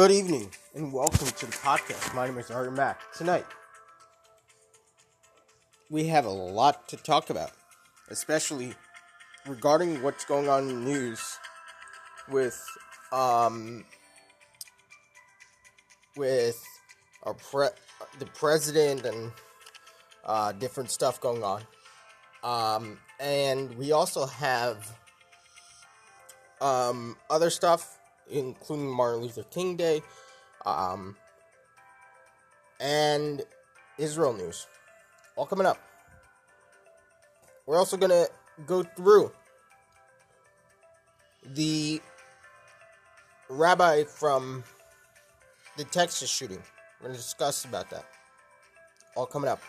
Good evening and welcome to the podcast. My name is Ari Mack. Tonight, we have a lot to talk about, especially regarding what's going on in the news with um with our pre- the president and uh, different stuff going on. Um, and we also have um, other stuff, including Martin Luther King Day, um, and Israel news, all coming up. We're also gonna go through the rabbi from the Texas shooting. We're gonna discuss about that. All coming up.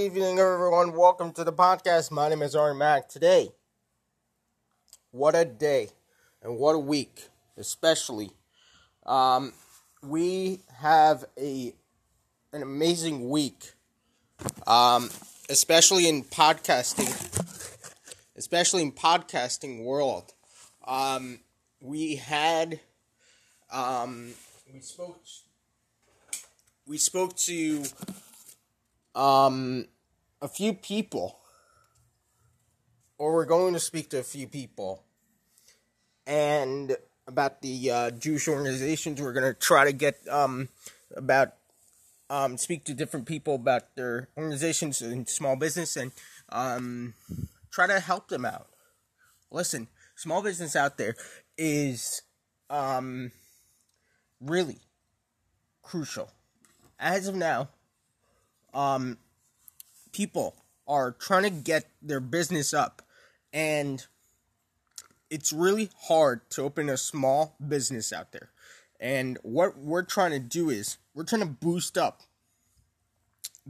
Evening, everyone. Welcome to the podcast. My name is Ari Mack. Today, what a day and what a week, especially. Um, we have a an amazing week, um, especially in podcasting, especially in podcasting world. Um, we had, um, we spoke, we spoke to um, a few people, or we're going to speak to a few people, and about the uh, Jewish organizations. We're going to try to get um, about um, speak to different people about their organizations and small business, and um, try to help them out. Listen, small business out there is um, really crucial. As of now, um, people are trying to get their business up, and it's really hard to open a small business out there. And what we're trying to do is we're trying to boost up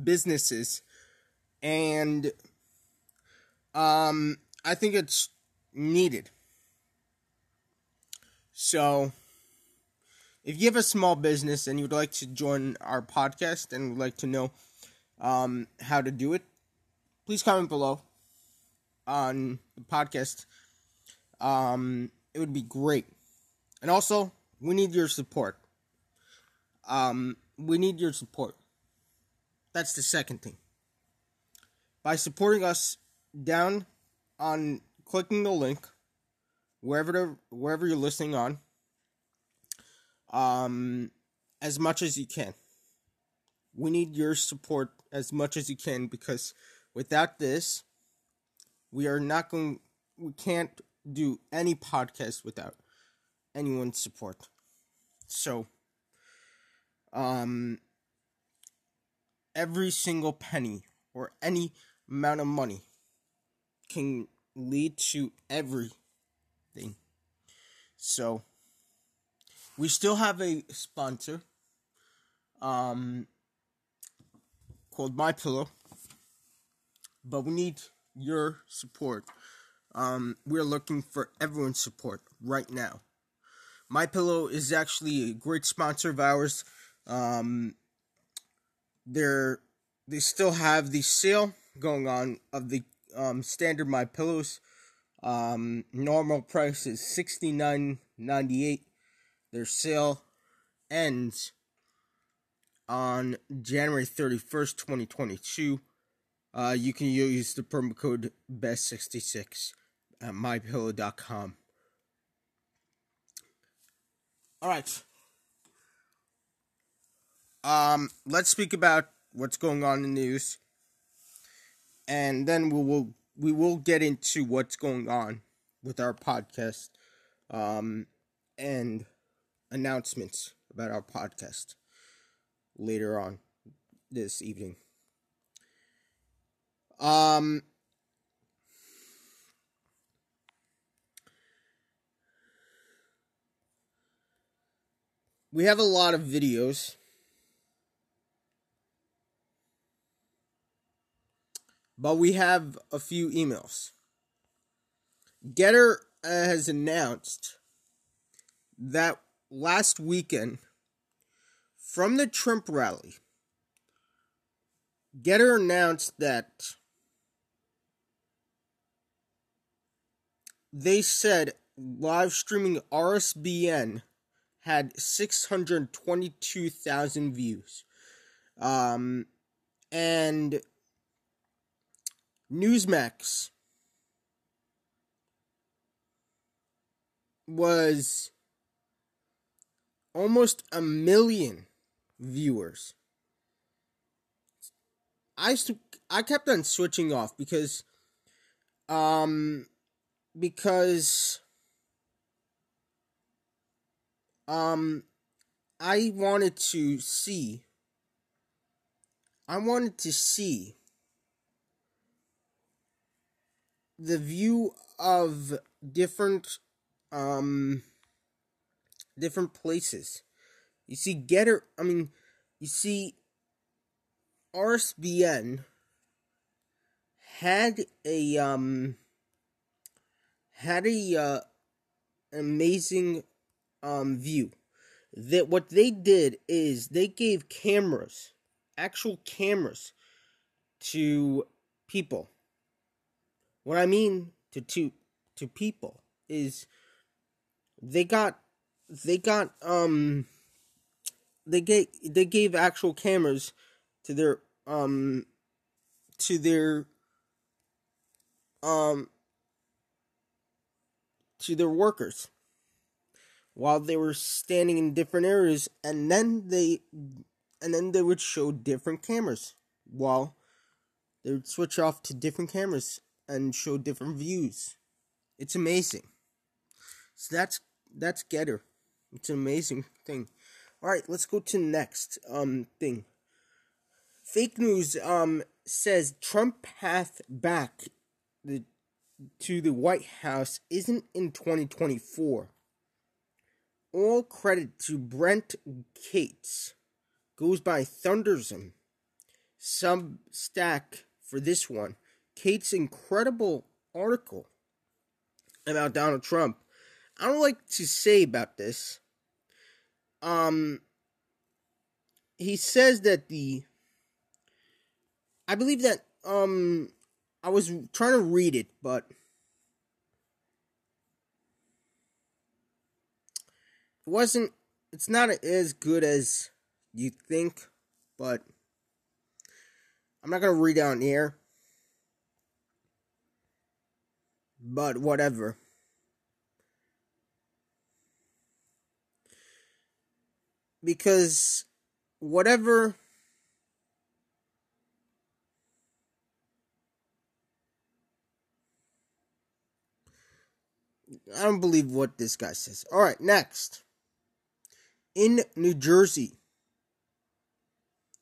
businesses, and um, I think it's needed. So, if you have a small business and you'd like to join our podcast and would like to know um, how to do it, please comment below on the podcast. Um, it would be great. And also, we need your support. Um, we need your support. That's the second thing. By supporting us down on clicking the link wherever the, wherever you're listening on um as much as you can. We need your support as much as you can because without this, we are not going. We can't do any podcast without anyone's support. So, um, every single penny or any amount of money can lead to everything. So, we still have a sponsor. Um, called My Pillow, but we need your support. Um, we're looking for everyone's support right now. My Pillow is actually a great sponsor of ours. Um, they're they still have the sale going on of the um, standard My Pillows. Um, normal price is sixty nine ninety eight. Their sale ends on January 31st, 2022. Uh, you can use the promo code BEST66 at mypillow.com. All right. Um, let's speak about what's going on in the news, and then we will we will get into what's going on with our podcast, um, and announcements about our podcast later on this evening. Um, we have a lot of videos. But we have a few emails. Gettr uh, has announced that last weekend from the Trump rally, Gettr announced that they said live streaming RSBN had 622,000 views. Um, and Newsmax was almost a million viewers. I I kept on switching off because um because um I wanted to see I wanted to see the view of different um different places. You see Gettr, I mean you see RSBN had a um had a uh, amazing um view. That what they did is they gave cameras, actual cameras to people. What I mean to to to people is they got they got um they gave they gave actual cameras to their um to their um to their workers while they were standing in different areas and then they and then they would show different cameras while they would switch off to different cameras and show different views. It's amazing. So that's that's gettr it's an amazing thing all right let's go to next um thing fake news um says trump path back the to the White House isn't in 2024. All credit to Brent Cates. Goes by Thundersm. Substack for this one. Cates' incredible article about Donald Trump. I don't like to say about this. Um, he says that the. I believe that um I was trying to read it, but it wasn't. It's not as good as you think, but I'm not gonna read out in here. But whatever. Because whatever I don't believe what this guy says. All right, next. In New Jersey.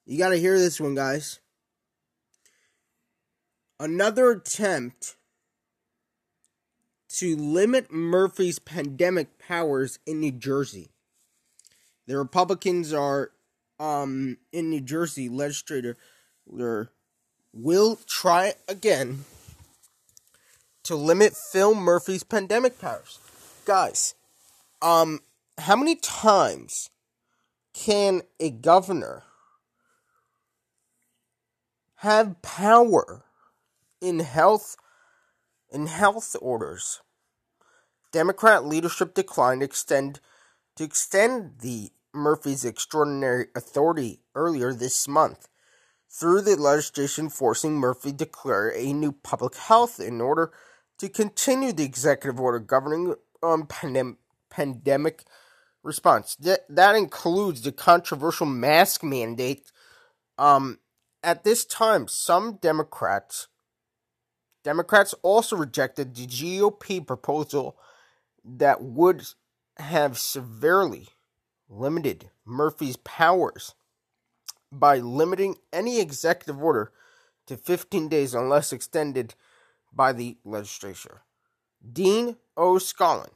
You got to hear this one, guys. Another attempt to limit Murphy's pandemic powers in New Jersey. The Republicans are um in New Jersey legislator will try again to limit Phil Murphy's pandemic powers. Guys, um, how many times can a governor have power in health in health orders? Democrat leadership declined extend to extend the Murphy's extraordinary authority earlier this month through the legislation forcing Murphy to declare a new public health in order to continue the executive order governing um, pandem- pandemic response. That, that includes the controversial mask mandate. Um, at this time, some Democrats Democrats also rejected the GOP proposal that would have severely limited Murphy's powers by limiting any executive order to 15 days unless extended by the legislature. Dean O'Scanlon,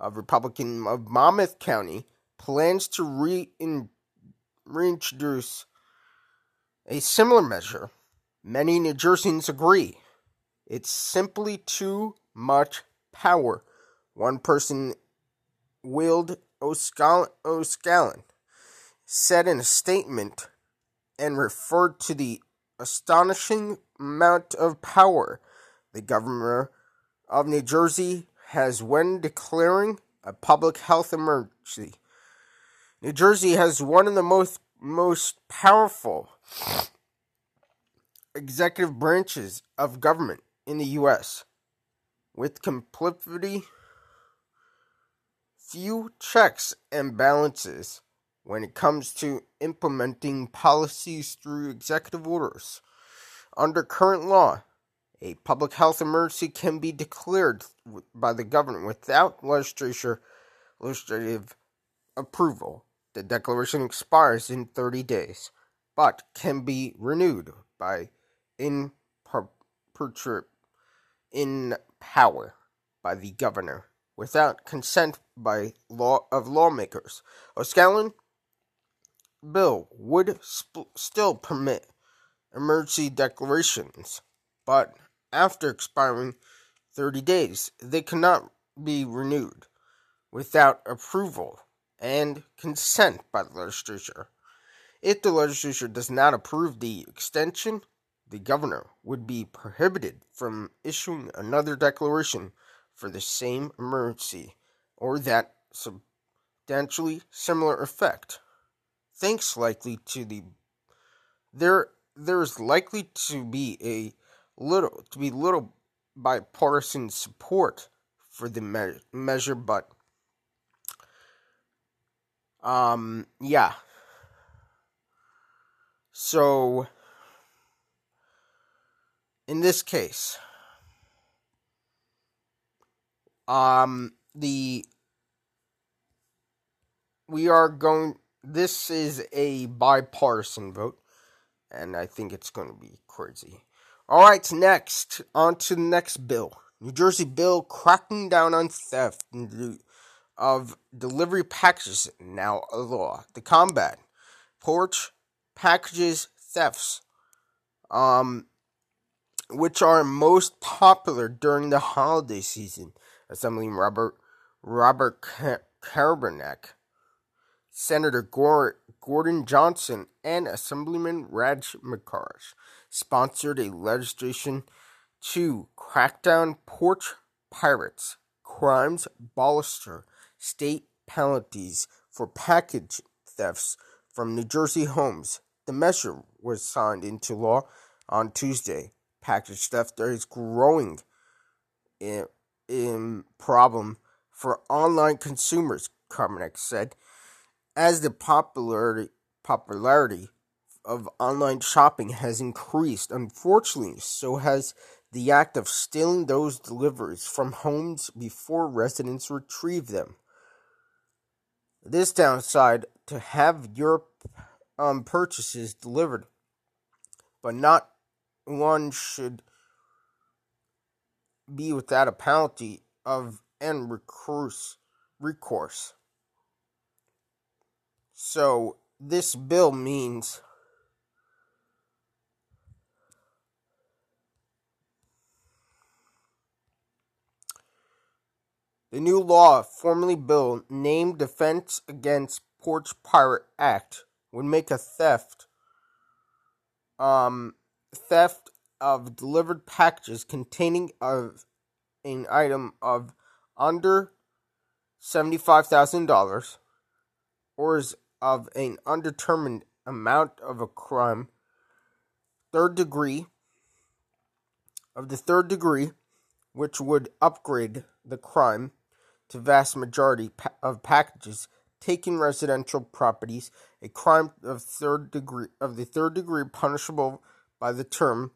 a Republican of Monmouth County, plans to re- reintroduce a similar measure. Many New Jerseyans agree. It's simply too much power. One person, Wild O'Scanlon, said in a statement and referred to the astonishing amount of power the governor of New Jersey has when declaring a public health emergency. New Jersey has one of the most most powerful executive branches of government in the US with completely few checks and balances when it comes to implementing policies through executive orders. Under current law, a public health emergency can be declared by the government without legislature legislative approval. The declaration expires in 30 days, but can be renewed by in per, in power by the governor without consent by law of lawmakers. O'Scanlon bill would sp- still permit emergency declarations, but after expiring 30 days, they cannot be renewed without approval and consent by the legislature. If the legislature does not approve the extension, the governor would be prohibited from issuing another declaration for the same emergency or that substantially similar effect. Thanks likely to the there there is likely to be a little to be little bipartisan support for the me- measure, but um, yeah. So, in this case, um, the we are going. This is a bipartisan vote, and I think it's going to be crazy. All right, next on to the next bill. New Jersey bill cracking down on theft of delivery packages now a law. The combat porch packages thefts, um, which are most popular during the holiday season. Assemblyman Robert Robert Karabinchak, Senator Gordon Johnson, and Assemblyman Raj Maharaj sponsored a legislation to crack down porch pirates, crimes, bolster state penalties for package thefts from New Jersey homes. The measure was signed into law on Tuesday. Package theft is growing in, in problem for online consumers, Carmack said, as the popularity popularity of online shopping has increased. Unfortunately, so has the act of stealing those deliveries from homes before residents retrieve them. This downside to have your um, purchases delivered, but not one should be without a penalty of and recourse. recourse. So this bill means The new law, formerly bill named Defense Against Porch Pirate Act, would make a theft um, theft of delivered packages containing of an item of under $75,000 or is of an undetermined amount of a crime third degree of the third degree which would upgrade the crime to vast majority of packages taking residential properties, a crime of third degree of the third degree punishable by the term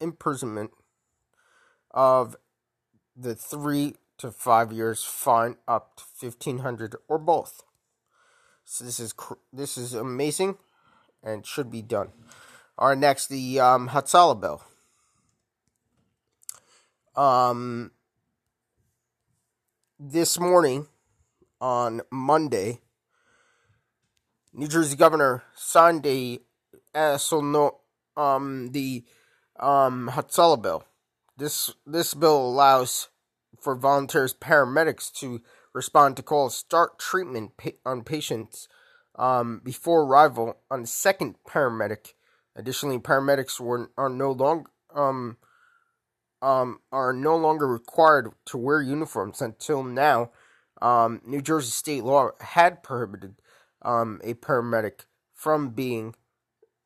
imprisonment of the three to five years, fine up to fifteen hundred or both. So this is this is amazing, and should be done. Right, next the um, Hatzalah bill. Um, this morning on Monday, New Jersey Governor signed a so no um the um Hatzalah bill. this this bill allows for volunteers paramedics to respond to calls, start treatment on patients um, before arrival on the second paramedic. Additionally, paramedics were are no longer um, um, are no longer required to wear uniforms until now. Um, New Jersey state law had prohibited um, a paramedic from being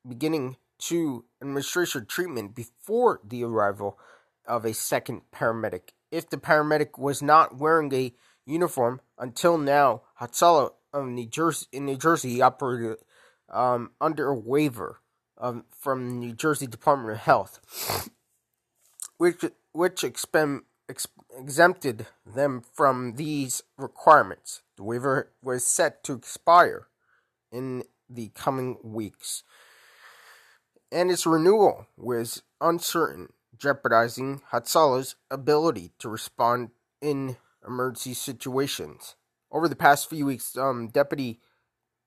beginning to administration treatment before the arrival of a second paramedic. If the paramedic was not wearing a uniform until now, Hatzalah of New Jersey in New Jersey operated um, under a waiver um, from the New Jersey Department of Health, which which ex, exempted them from these requirements. The waiver was set to expire in the coming weeks, and its renewal was uncertain, jeopardizing Hatzalah's ability to respond in emergency situations. Over the past few weeks, um, Deputy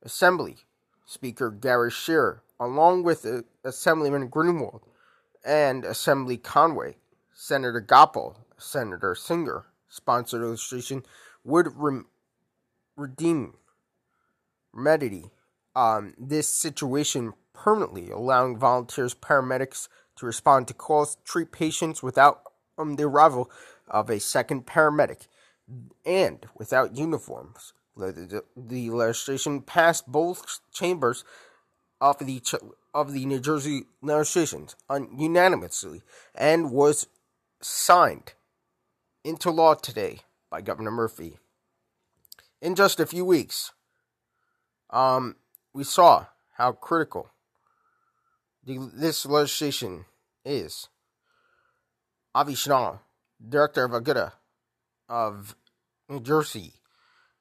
Assembly Speaker Gary Schaer, along with uh, Assemblyman Greenwald and Assembly Conway, Senator Gopal, Senator Singer, sponsored illustration, would rem- redeem remedy um, this situation permanently, allowing volunteers, paramedics to respond to calls, treat patients without um, the arrival of a second paramedic and without uniforms. The, the legislation passed both chambers of the of the New Jersey legislations unanimously and was signed into law today by Governor Murphy. In just a few weeks, um, we saw how critical the, this legislation is. Avi Schnall, director of Aguda of New Jersey.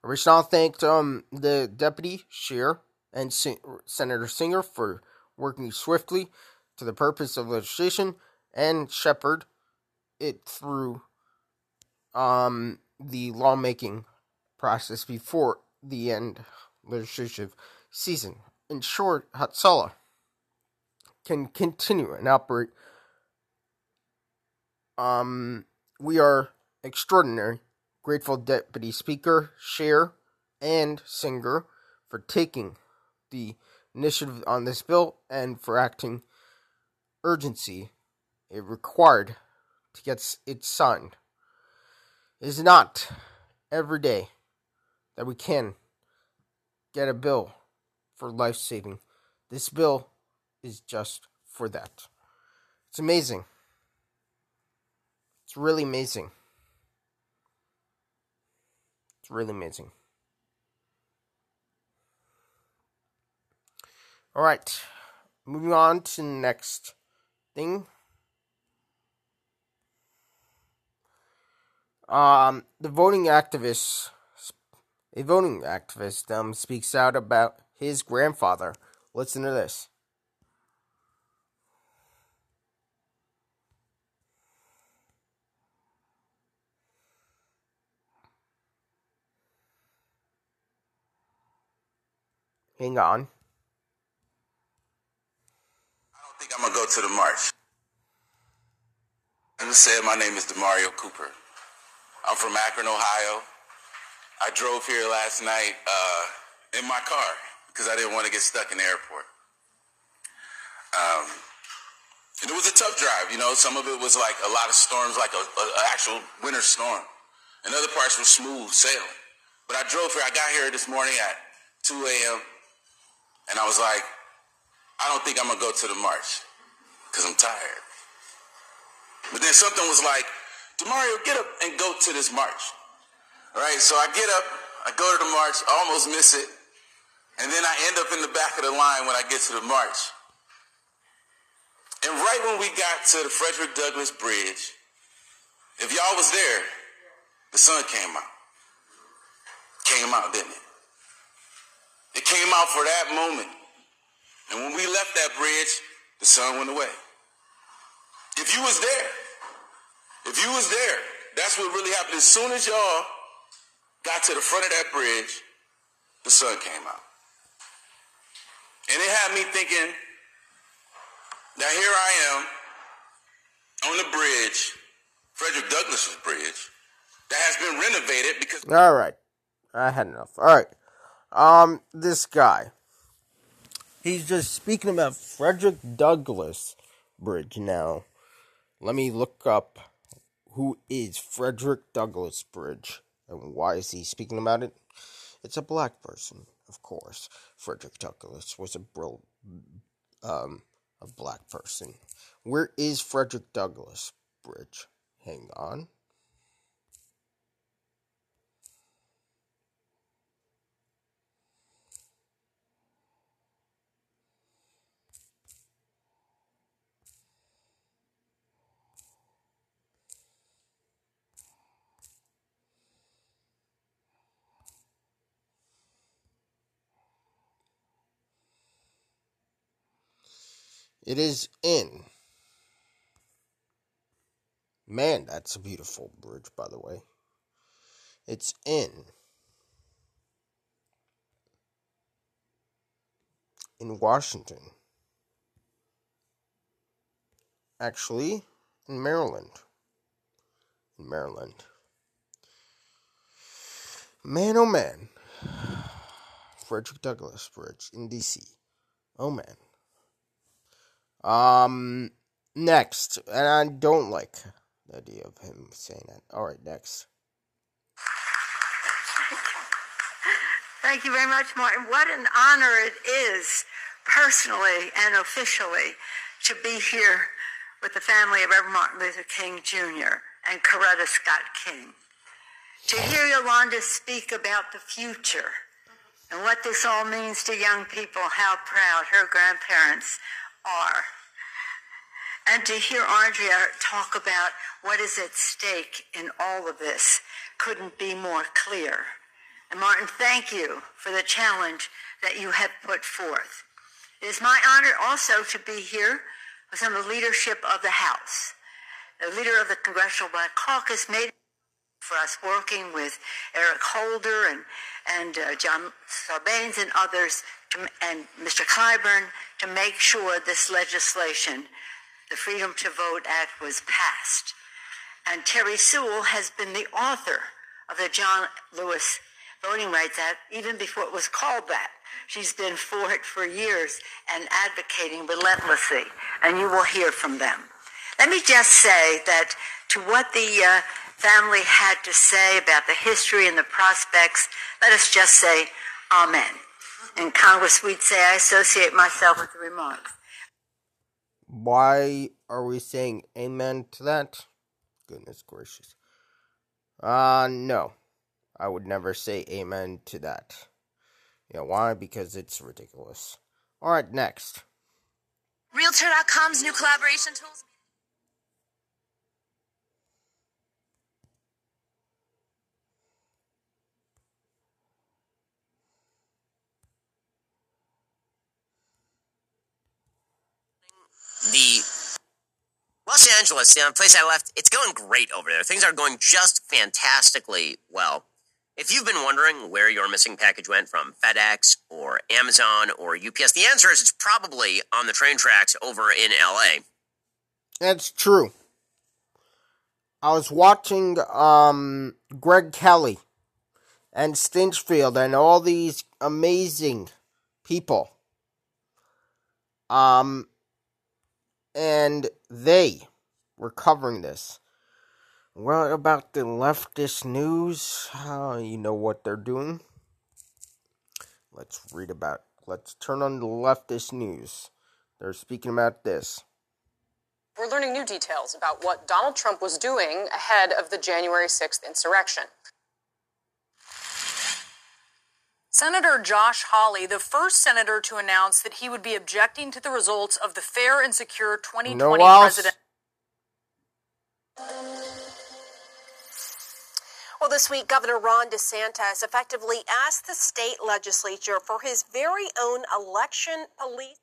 Rishon thanked um, the deputy Schaer and Senator Singer for working swiftly to the purpose of legislation and shepherd it through um, the lawmaking process before the end legislative season. In short, Hatzalah can continue and operate. Um, we are extraordinary, grateful Deputy Speaker, Schaer, and Singer for taking the initiative on this bill and for acting urgency it required to get it signed. It is not every day that we can get a bill for life saving. This bill is just for that. It's amazing. It's really amazing. It's really amazing. All right, moving on to the next thing. Um, the voting activist, a voting activist, um, speaks out about his grandfather. Listen to this. Hang on. I don't think I'm gonna go to the march. I just said my name is Demario Cooper. I'm from Akron, Ohio. I drove here last night uh, in my car because I didn't want to get stuck in the airport. Um, and it was a tough drive, you know. Some of it was like a lot of storms, like an actual winter storm, and other parts were smooth sailing. But I drove here. I got here this morning at 2 a.m. And I was like, I don't think I'm gonna go to the march because I'm tired. But then something was like, Demario, get up and go to this march. All right, so I get up, I go to the march, I almost miss it, and then I end up in the back of the line when I get to the march. And right when we got to the Frederick Douglass Bridge, if y'all was there, the sun came out. Came out, didn't it? It came out for that moment. And when we left that bridge, the sun went away. If you was there, if you was there, that's what really happened. As soon as y'all got to the front of that bridge, the sun came out. And it had me thinking now here I am on the bridge Frederick Douglass Bridge that has been renovated because. All right, I had enough. All right, um, this guy. He's just speaking about Frederick Douglass Bridge now. Let me look up who is Frederick Douglass Bridge and why is he speaking about it? It's a black person, of course. Frederick Douglass was a bro, um, a black person. Where is Frederick Douglass Bridge? Hang on. It is in. Man, that's a beautiful bridge, by the way. It's in. In Washington. Actually, in Maryland. In Maryland. Man, oh man. Frederick Douglass Bridge in D.C. Oh man. Um, next, and I don't like the idea of him saying that. All right, next. Thank you very much, Martin. What an honor it is, personally and officially, to be here with the family of Reverend Martin Luther King Jr. and Coretta Scott King. To hear Yolanda speak about the future and what this all means to young people, how proud her grandparents are. And to hear Andrea talk about what is at stake in all of this couldn't be more clear. And Martin, thank you for the challenge that you have put forth. It is my honor also to be here with some of the leadership of the House. The leader of the Congressional Black Caucus made for us working with Eric Holder and, and uh, John Sarbanes and others to, and Mr. Clyburn to make sure this legislation, the Freedom to Vote Act, was passed. And Terri Sewell has been the author of the John Lewis Voting Rights Act even before it was called that. She's been for it for years and advocating relentlessly, and you will hear from them. Let me just say that to what the uh, family had to say about the history and the prospects, let us just say Amen. In Congress, we'd say I associate myself with the remarks. Why are we saying amen to that? Goodness gracious. Uh, no. I would never say amen to that. You know why? Because it's ridiculous. Alright, next. Realtor.com's new collaboration tools. The Los Angeles, the place I left, it's going great over there. Things are going just fantastically well. If you've been wondering where your missing package went from FedEx or Amazon or UPS, the answer is it's probably on the train tracks over in LA. That's true. I was watching um, Greg Kelly and Stinchfield and all these amazing people. Um, and they were covering this. What about the leftist news? You know what they're doing. Let's read about. Let's turn on the leftist news. They're speaking about this. We're learning new details about what Donald Trump was doing ahead of the January 6th insurrection. Senator Josh Hawley, the first senator to announce that he would be objecting to the results of the fair and secure 2020 no president. Well, this week, Governor Ron DeSantis effectively asked the state legislature for his very own election police.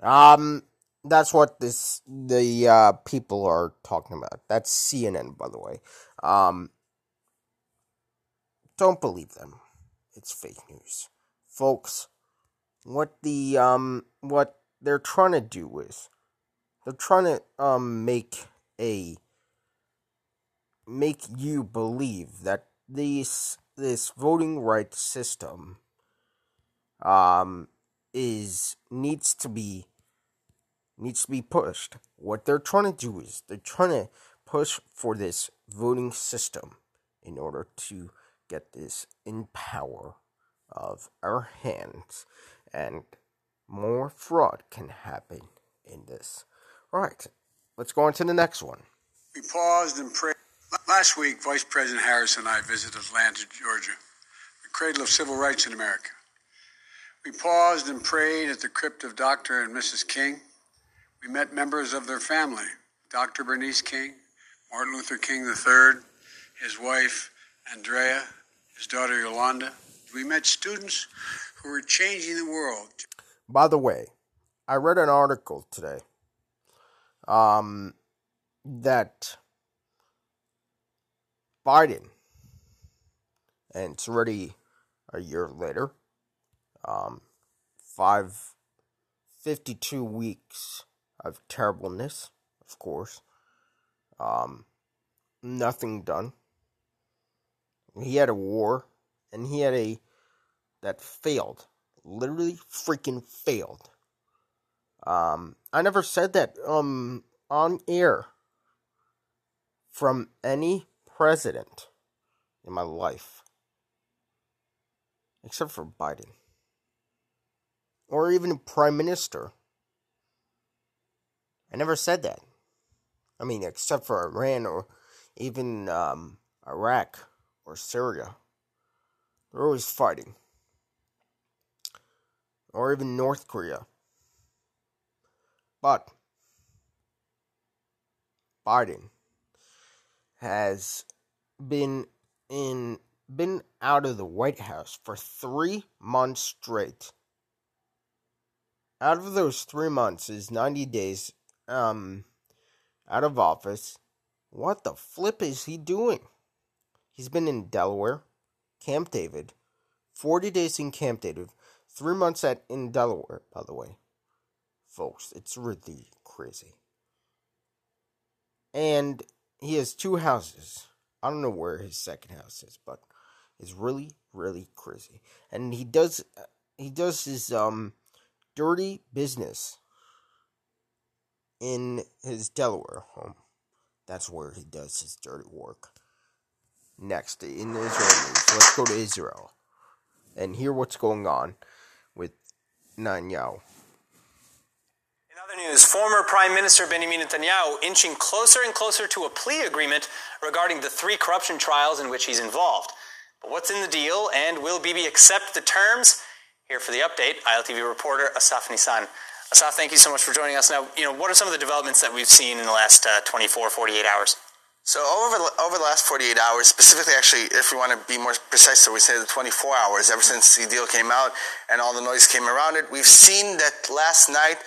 Um, that's what this the uh, people are talking about. That's CNN, by the way. Um, don't believe them. It's fake news, folks. What the um what they're trying to do is they're trying to um make a make you believe that this this voting rights system um is needs to be needs to be pushed. What they're trying to do is they're trying to push for this voting system in order to get this in power of our hands and more fraud can happen in this. All right, let's go on to the next one. We paused and prayed. Last week, Vice President Harris and I visited Atlanta, Georgia, the cradle of civil rights in America. We paused and prayed at the crypt of Dr. and Mrs. King. We met members of their family, Dr. Bernice King, Martin Luther King III, his wife, Andrea, his daughter, Yolanda. We met students who were changing the world. By the way, I read an article today um, that Biden, and it's already a year later, um, five, 52 weeks of terribleness, of course, um, nothing done. He had a war, and he had a that failed, literally freaking failed. Um, I never said that um on air from any president in my life, except for Biden, or even prime minister. I never said that. I mean, except for Iran or even um, Iraq or Syria. They're always fighting. Or even North Korea. But Biden has been in been out of the White House for 3 months straight. Out of those 3 months is 90 days um out of office. What the flip is he doing? He's been in Delaware, Camp David, 40 days in Camp David, 3 months at in Delaware, by the way. Folks, it's really crazy. And he has two houses. I don't know where his second house is, but it's really, really crazy. And he does, he does his um, dirty business in his Delaware home. That's where he does his dirty work. Next, in Israel news, let's go to Israel and hear what's going on with Netanyahu. In other news, former Prime Minister Benjamin Netanyahu inching closer and closer to a plea agreement regarding the three corruption trials in which he's involved. But what's in the deal, and will Bibi accept the terms? Here for the update, ILTV reporter Asaf Nissan. Asaf, thank you so much for joining us. Now, you know, what are some of the developments that we've seen in the last uh, 24, 48 hours? So over the, over the last 48 hours, specifically, actually, if we want to be more precise, so we say the 24 hours, ever since the deal came out and all the noise came around it, we've seen that last night,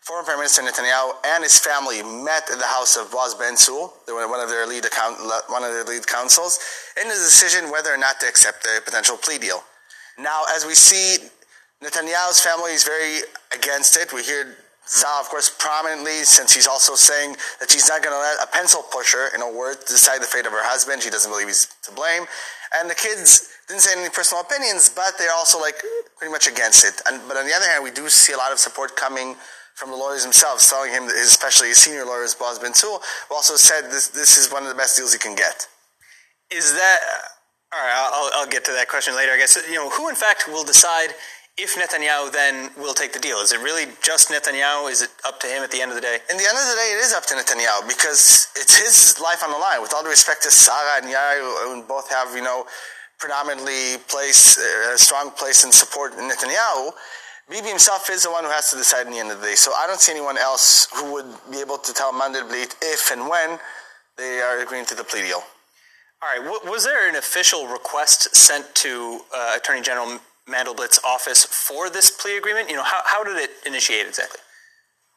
former Prime Minister Netanyahu and his family met at the house of Boaz Ben Tzur, one of their lead account, one of their lead counsels, in the decision whether or not to accept the potential plea deal. Now, as we see, Netanyahu's family is very against it. We hear Zal, of course, prominently, since he's also saying that she's not going to let a pencil pusher, in a word, decide the fate of her husband. She doesn't believe he's to blame. And the kids didn't say any personal opinions, but they're also like pretty much against it. And, but on the other hand, we do see a lot of support coming from the lawyers themselves, telling him, especially his senior lawyers, Boaz Ben who also said this, this is one of the best deals he can get. Is that uh, all right? I'll, I'll get to that question later. I guess you know who, in fact, will decide if Netanyahu then will take the deal? Is it really just Netanyahu? Is it up to him at the end of the day? In the end of the day, it is up to Netanyahu because it's his life on the line. With all due respect to Sarah and Yair, who both have, you know, predominantly place, a strong place in support in Netanyahu, Bibi himself is the one who has to decide in the end of the day. So I don't see anyone else who would be able to tell Mandelblit if and when they are agreeing to the plea deal. All right. Was there an official request sent to uh, Attorney General Mandelblit's office for this plea agreement? You know, how, how did it initiate exactly?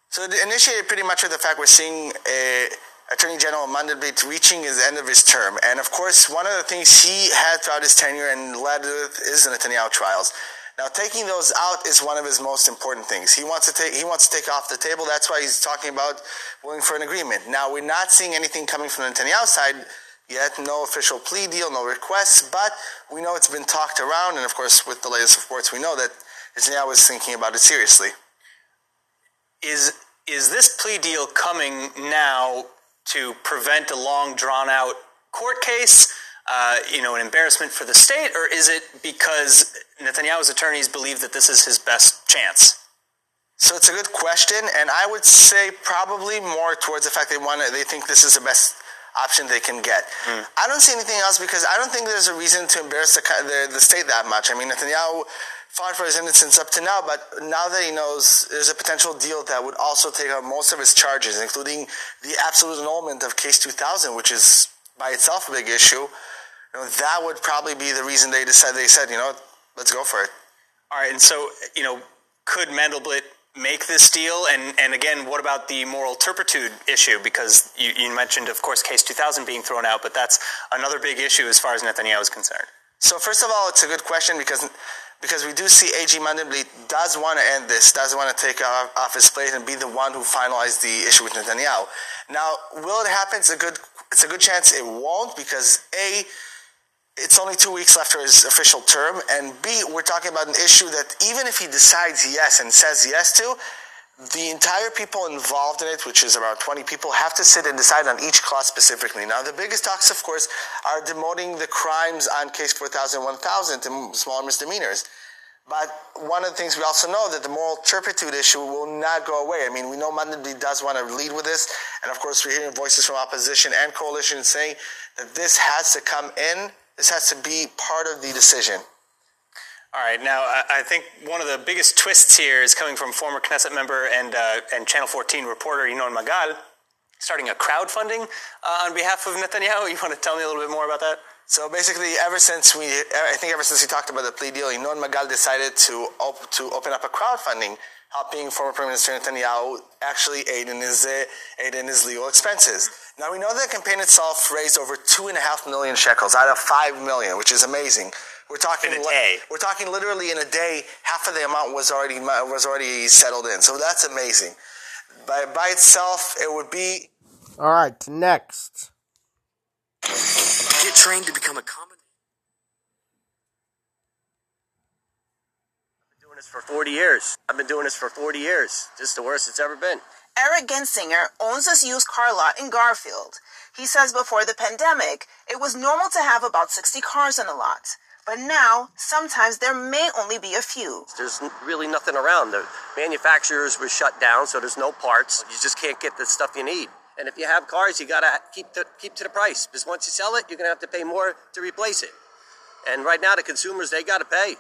So it initiated pretty much with the fact we're seeing a Attorney General Mandelblit reaching his end of his term. And of course, one of the things he had throughout his tenure and led with is the Netanyahu trials. Now, taking those out is one of his most important things. He wants to take he wants to take off the table. That's why he's talking about willing for an agreement. Now, we're not seeing anything coming from the Netanyahu side Yet, no official plea deal, no requests, but we know it's been talked around, and of course, with the latest reports, we know that Netanyahu is thinking about it seriously. Is is this plea deal coming now to prevent a long, drawn out court case? Uh, you know, an embarrassment for the state, or is it because Netanyahu's attorneys believe that this is his best chance? So it's a good question, and I would say probably more towards the fact they want they think this is the best option they can get. Mm. I don't see anything else because I don't think there's a reason to embarrass the, the, the state that much. I mean, Netanyahu fought for his innocence up to now, but now that he knows there's a potential deal that would also take out most of his charges, including the absolute annulment of Case 2000, which is by itself a big issue, you know, that would probably be the reason they decided, they said, you know, let's go for it. All right, and so, you know, could Mandelblit make this deal? And, and again, what about the moral turpitude issue? Because you, you mentioned, of course, Case 2000 being thrown out, but that's another big issue as far as Netanyahu is concerned. So, first of all, it's a good question because because we do see AG Mandelblit does want to end this, does want to take off, off his plate and be the one who finalized the issue with Netanyahu. Now, will it happen? It's a good it's a good chance it won't because a it's only two weeks left for his official term, and B, we're talking about an issue that even if he decides yes and says yes to, the entire people involved in it, which is around 20 people, have to sit and decide on each clause specifically. Now, the biggest talks, of course, are demoting the crimes on case 4000 1000 to smaller misdemeanors. But one of the things we also know that the moral turpitude issue will not go away. I mean, we know Mandelblit does want to lead with this, and of course, we're hearing voices from opposition and coalition saying that this has to come in this has to be part of the decision. All right. Now, I think one of the biggest twists here is coming from former Knesset member and, uh, and Channel 14 reporter Yinon Magal, starting a crowdfunding uh, on behalf of Netanyahu. You want to tell me a little bit more about that? So basically, ever since we, I think ever since he talked about the plea deal, Yinon Magal decided to, op- to open up a crowdfunding helping former Prime Minister Netanyahu actually aid in his, uh, aid in his legal expenses. Now we know the campaign itself raised over two and a half million shekels out of five million, which is amazing. We're talking in a day. We're talking literally in a day. Half of the amount was already was already settled in. So that's amazing. By by itself, it would be. All right. Next. Get trained to become a common. I've been doing this for 40 years. I've been doing this for 40 years. This is the worst it's ever been. Eric Gensinger owns this used car lot in Garfield. He says before the pandemic, it was normal to have about 60 cars in a lot. But now, sometimes there may only be a few. There's really nothing around. The manufacturers were shut down, so there's no parts. You just can't get the stuff you need. And if you have cars, you gotta keep to, keep to the price because once you sell it, you're gonna have to pay more to replace it. And right now, the consumers they gotta pay.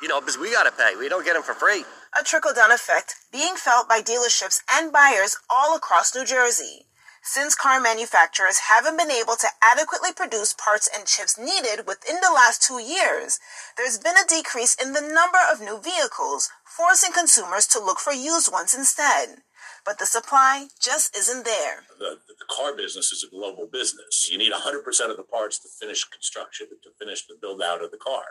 You know, because we gotta pay. We don't get them for free a trickle down effect being felt by dealerships and buyers all across New Jersey. Since car manufacturers haven't been able to adequately produce parts and chips needed within the last two years, there's been a decrease in the number of new vehicles, forcing consumers to look for used ones instead. But the supply just isn't there. The, the car business is a global business. You need 100% of the parts to finish construction, to finish the build out of the car.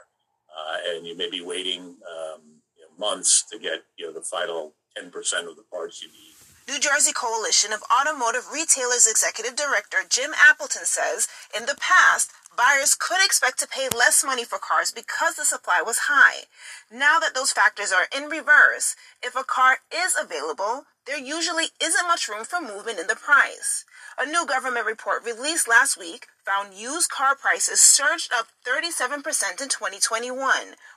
Uh, and you may be waiting um, months to get you know the final 10% of the parts you need. New Jersey Coalition of Automotive Retailers Executive Director Jim Appleton says in the past, buyers could expect to pay less money for cars because the supply was high. Now that those factors are in reverse, if a car is available, there usually isn't much room for movement in the price. A new government report released last week found used car prices surged up 37% in 2021,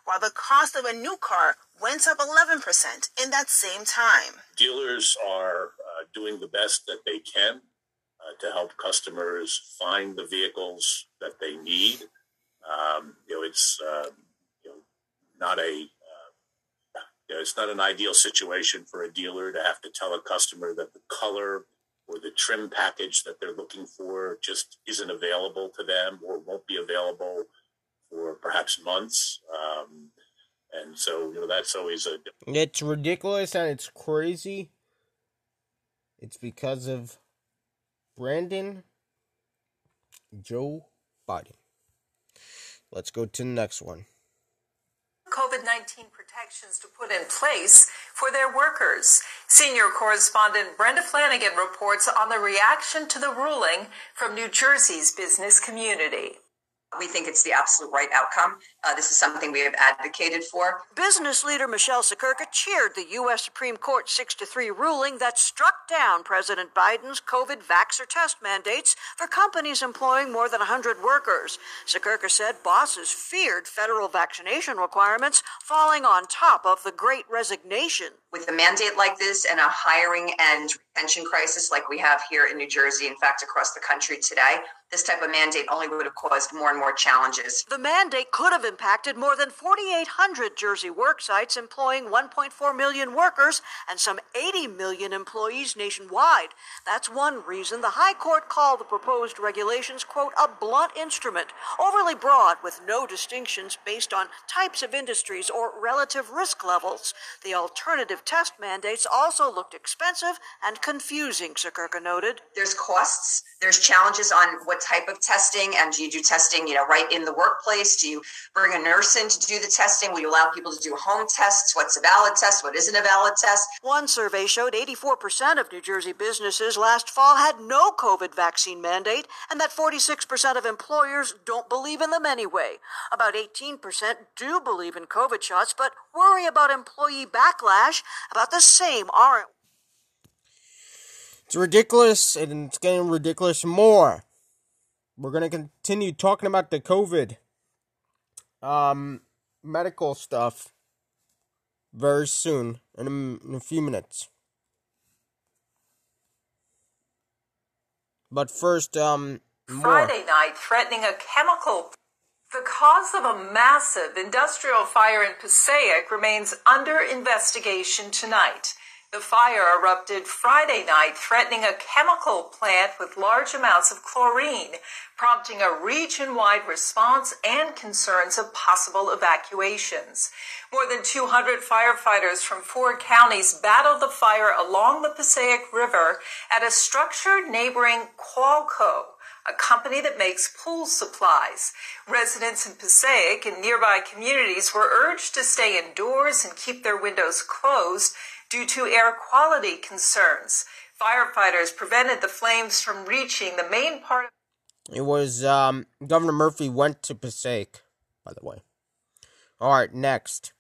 while the cost of a new car went up 11% in that same time. Dealers are uh, doing the best that they can uh, to help customers find the vehicles that they need. Um, you know, it's uh, you know, not a you know, it's not an ideal situation for a dealer to have to tell a customer that the color or the trim package that they're looking for just isn't available to them or won't be available for perhaps months. Um, and so, you know, that's always a. It's ridiculous and it's crazy. It's because of Brandon Joe Biden. Let's go to the next one COVID 19 protections to put in place for their workers. Senior correspondent Brenda Flanagan reports on the reaction to the ruling from New Jersey's business community. We think it's the absolute right outcome. Uh, this is something we have advocated for. Business leader Michelle Siekerka cheered the U.S. Supreme Court 6 to 3 ruling that struck down President Biden's COVID vaxxer test mandates for companies employing more than 100 workers. Siekerka said bosses feared federal vaccination requirements falling on top of the great resignation. With a mandate like this and a hiring and retention crisis like we have here in New Jersey, in fact, across the country today, this type of mandate only would have caused more and more challenges. The mandate could have impacted more than 4,800 Jersey work sites employing 1.4 million workers and some 80 million employees nationwide. That's one reason the High Court called the proposed regulations, quote, a blunt instrument, overly broad with no distinctions based on types of industries or relative risk levels. The alternative test mandates also looked expensive and confusing, Siekerka noted. There's costs, there's challenges on what type of testing, and do you do testing, you know, right in the workplace? Do you bring a nurse in to do the testing? Will you allow people to do home tests? What's a valid test? What isn't a valid test? One survey showed 84% of New Jersey businesses last fall had no COVID vaccine mandate, and that 46% of employers don't believe in them anyway. About 18% do believe in COVID shots, but worry about employee backlash. About the same aren't. It's ridiculous, and it's getting ridiculous more. We're gonna continue talking about the COVID um medical stuff very soon in a, in a few minutes. But first, um, more. Friday night, threatening a chemical. The cause of a massive industrial fire in Passaic remains under investigation tonight. The fire erupted Friday night, threatening a chemical plant with large amounts of chlorine, prompting a region wide response and concerns of possible evacuations. More than 200 firefighters from four counties battled the fire along the Passaic River at a structure neighboring Qualco a company that makes pool supplies. Residents in Passaic and nearby communities were urged to stay indoors and keep their windows closed due to air quality concerns. Firefighters prevented the flames from reaching the main part of It was um, Governor Murphy went to Passaic, by the way. All right, next.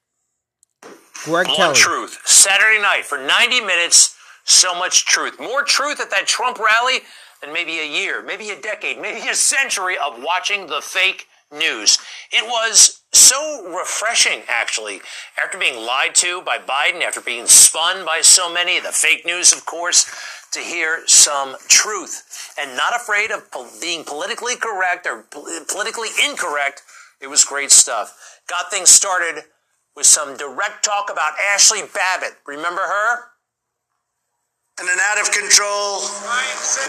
Greg More Kelly. truth. Saturday night for 90 minutes, so much truth. More truth at that Trump rally than maybe a year, maybe a decade, maybe a century of watching the fake news. It was so refreshing, actually, after being lied to by Biden, after being spun by so many, the fake news, of course, to hear some truth and not afraid of pol- being politically correct or pol- politically incorrect. It was great stuff. Got things started with some direct talk about Ashley Babbitt. Remember her? and an out of control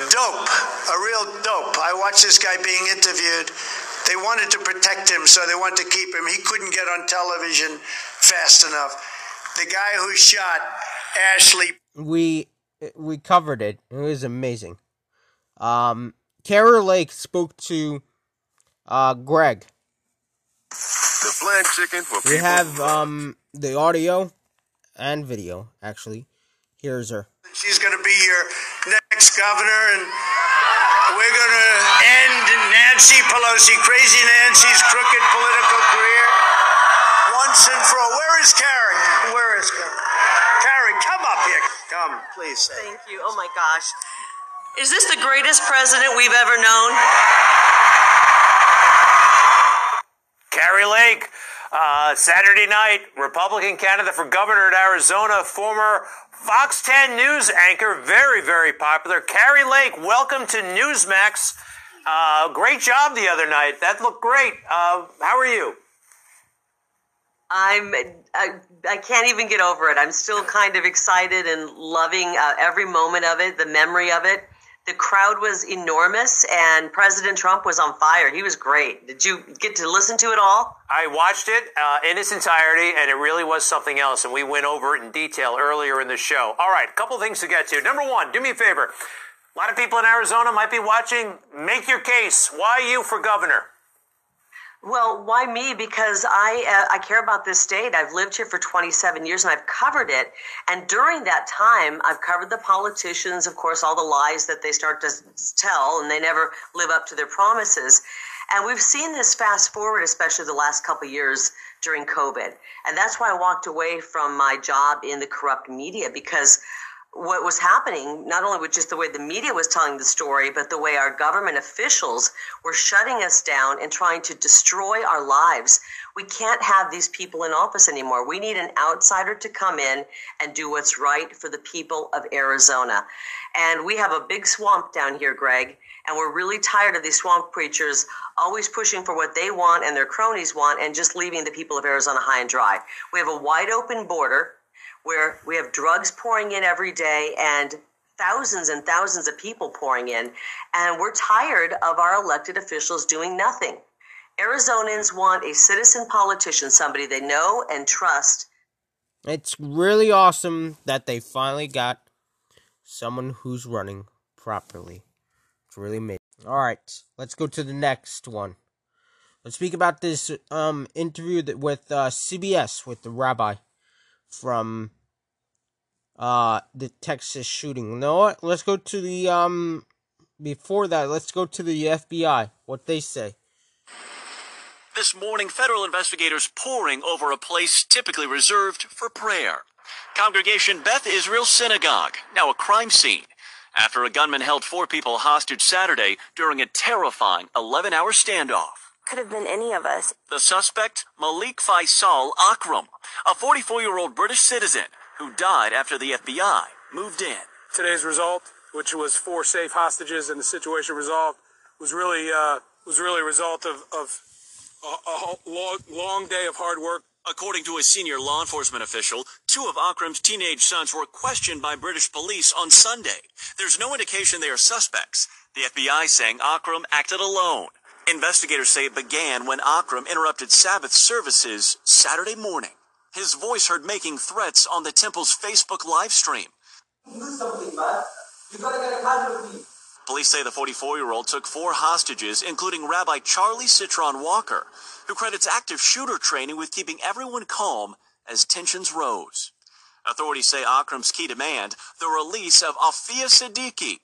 dope, a real dope. I watched this guy being interviewed. They wanted to protect him, so they wanted to keep him. He couldn't get on television fast enough. The guy who shot Ashley. we we covered it. It was amazing. Um, Kari Lake spoke to uh, Greg. The flank chicken for We have um, the audio and video. Actually, here's her. She's going to be your next governor, and we're going to end Nancy Pelosi, crazy Nancy's crooked political career once and for all. Where is Kari? Where is Kari? Kari, come up here. Come, please. Thank you. Oh my gosh. Is this the greatest president we've ever known? Kari Lake, uh, Saturday night, Republican candidate for governor at Arizona, former Fox 10 News anchor, very, very popular. Kari Lake, welcome to Newsmax. Uh, great job the other night. That looked great. Uh, how are you? I'm I, I can't even get over it. I'm still kind of excited and loving uh, every moment of it, the memory of it. The crowd was enormous, and President Trump was on fire. He was great. Did you get to listen to it all? I watched it uh, in its entirety, and it really was something else. And we went over it in detail earlier in the show. All right, a couple things to get to. Number one, do me a favor. A lot of people in Arizona might be watching. Make your case. Why you for governor? Well, why me? Because I uh, I care about this state. I've lived here for 27 years and I've covered it. And during that time, I've covered the politicians, of course, all the lies that they start to tell, and they never live up to their promises. And we've seen this fast forward, especially the last couple years during COVID. And that's why I walked away from my job in the corrupt media because what was happening, not only with just the way the media was telling the story, but the way our government officials were shutting us down and trying to destroy our lives. We can't have these people in office anymore. We need an outsider to come in and do what's right for the people of Arizona. And we have a big swamp down here, Greg, and we're really tired of these swamp preachers always pushing for what they want and their cronies want and just leaving the people of Arizona high and dry. We have a wide open border where we have drugs pouring in every day and thousands and thousands of people pouring in, and we're tired of our elected officials doing nothing. Arizonans want a citizen politician, somebody they know and trust. It's really awesome that they finally got someone who's running properly. It's really amazing. All right, let's go to the next one. Let's speak about this um interview that with uh, CBS with the rabbi from uh the Texas shooting. You know what? Let's go to the um before that, let's go to the FBI. What they say. This morning, federal investigators pouring over a place typically reserved for prayer. Congregation Beth Israel Synagogue, now a crime scene, after a gunman held four people hostage Saturday during a terrifying 11 hour standoff. Could have been any of us. The suspect, Malik Faisal Akram, a 44 year old British citizen who died after the FBI moved in. Today's result, which was four safe hostages and the situation resolved, was really uh, was really a result of, of a, a long, long day of hard work. According to a senior law enforcement official, two of Akram's teenage sons were questioned by British police on Sunday. There's no indication they are suspects. The FBI saying Akram acted alone. Investigators say it began when Akram interrupted Sabbath services Saturday morning. His voice heard making threats on the temple's Facebook live stream. Do something, man. You gotta get a casualty. Police say the 44 year old took four hostages, including Rabbi Charlie Cytron Walker, who credits active shooter training with keeping everyone calm as tensions rose. Authorities say Akram's key demand the release of Aafia Siddiqui,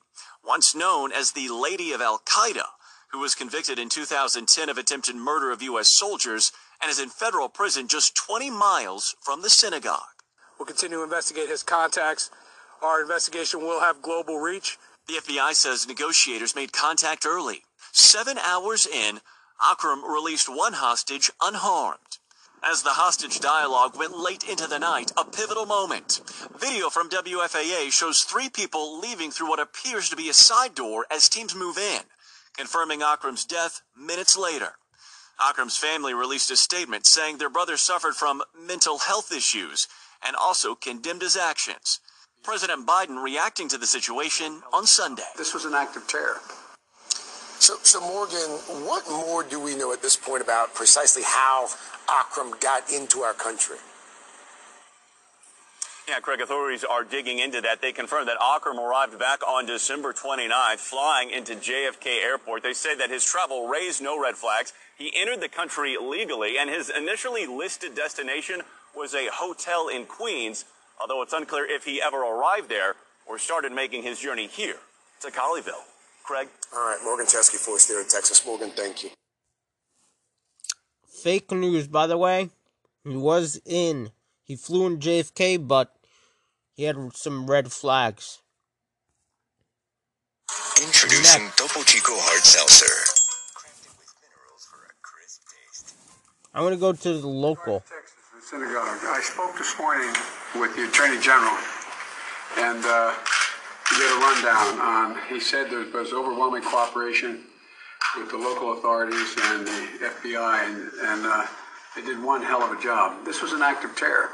once known as the Lady of Al Qaeda, who was convicted in 2010 of attempted murder of U.S. soldiers and is in federal prison just 20 miles from the synagogue. We'll continue to investigate his contacts. Our investigation will have global reach. The FBI says negotiators made contact early. Seven hours in, Akram released one hostage unharmed. As the hostage dialogue went late into the night, a pivotal moment. Video from WFAA shows three people leaving through what appears to be a side door as teams move in, confirming Akram's death minutes later. Akram's family released a statement saying their brother suffered from mental health issues and also condemned his actions. President Biden reacting to the situation on Sunday. This was an act of terror. So, so Morgan, what more do we know at this point about precisely how Akram got into our country? Yeah, Craig, authorities are digging into that. They confirmed that Akram arrived back on December 29th, flying into JFK Airport. They say that his travel raised no red flags. He entered the country legally, and his initially listed destination was a hotel in Queens, although it's unclear if he ever arrived there or started making his journey here to Colleyville. Craig? All right, Morgan Chesky for us there in Texas. Morgan, thank you. Fake news, by the way. He was in. He flew in JFK, but he had some red flags. Introducing Topo Chico Hard Seltzer. I'm going to go to the local. Texas, the synagogue. I spoke this morning with the Attorney General, and uh, he did a rundown on. He said there was overwhelming cooperation with the local authorities and the FBI, and, and uh, they did one hell of a job. This was an act of terror.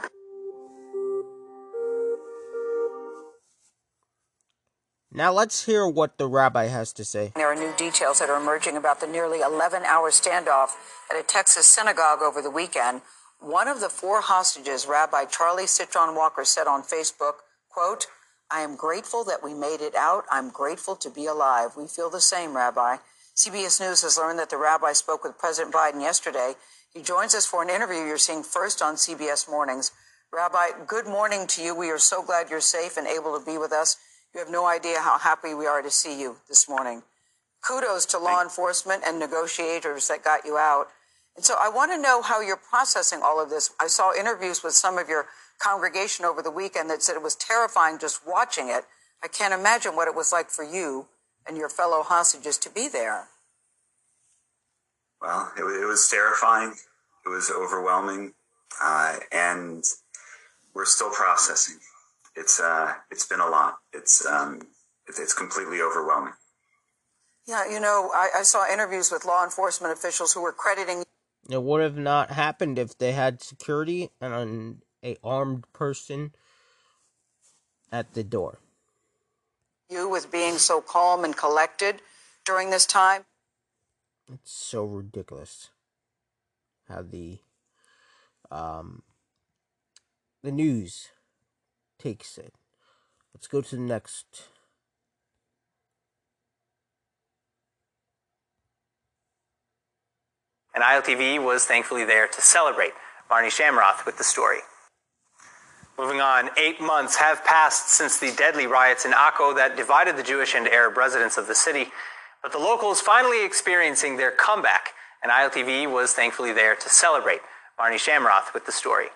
Now let's hear what the rabbi has to say. There are new details that are emerging about the nearly 11 hour standoff at a Texas synagogue over the weekend. One of the four hostages, Rabbi Charlie Cytron Walker, said on Facebook, quote, I am grateful that we made it out. I'm grateful to be alive. We feel the same, Rabbi. CBS News has learned that the rabbi spoke with President Biden yesterday. He joins us for an interview you're seeing first on CBS Mornings. Rabbi, good morning to you. We are so glad you're safe and able to be with us. You have no idea how happy we are to see you this morning. Kudos to law enforcement and negotiators that got you out. And so I want to know how you're processing all of this. I saw interviews with some of your congregation over the weekend that said it was terrifying just watching it. I can't imagine what it was like for you and your fellow hostages to be there. Well, it, it was terrifying. It was overwhelming, uh, and we're still processing. It's uh, it's been a lot. It's um, it's completely overwhelming. Yeah, you know, I, I saw interviews with law enforcement officials who were crediting. It would have not happened if they had security and an a armed person at the door. You with being so calm and collected during this time. It's so ridiculous how the um the news takes it. Let's go to the next. And ILTV was thankfully there to celebrate. Barney Shamroth with the story. Moving on, eight months have passed since the deadly riots in Akko that divided the Jewish and Arab residents of the city. But the locals finally experiencing their comeback, and ILTV was thankfully there to celebrate. Barney Shamroth with the story.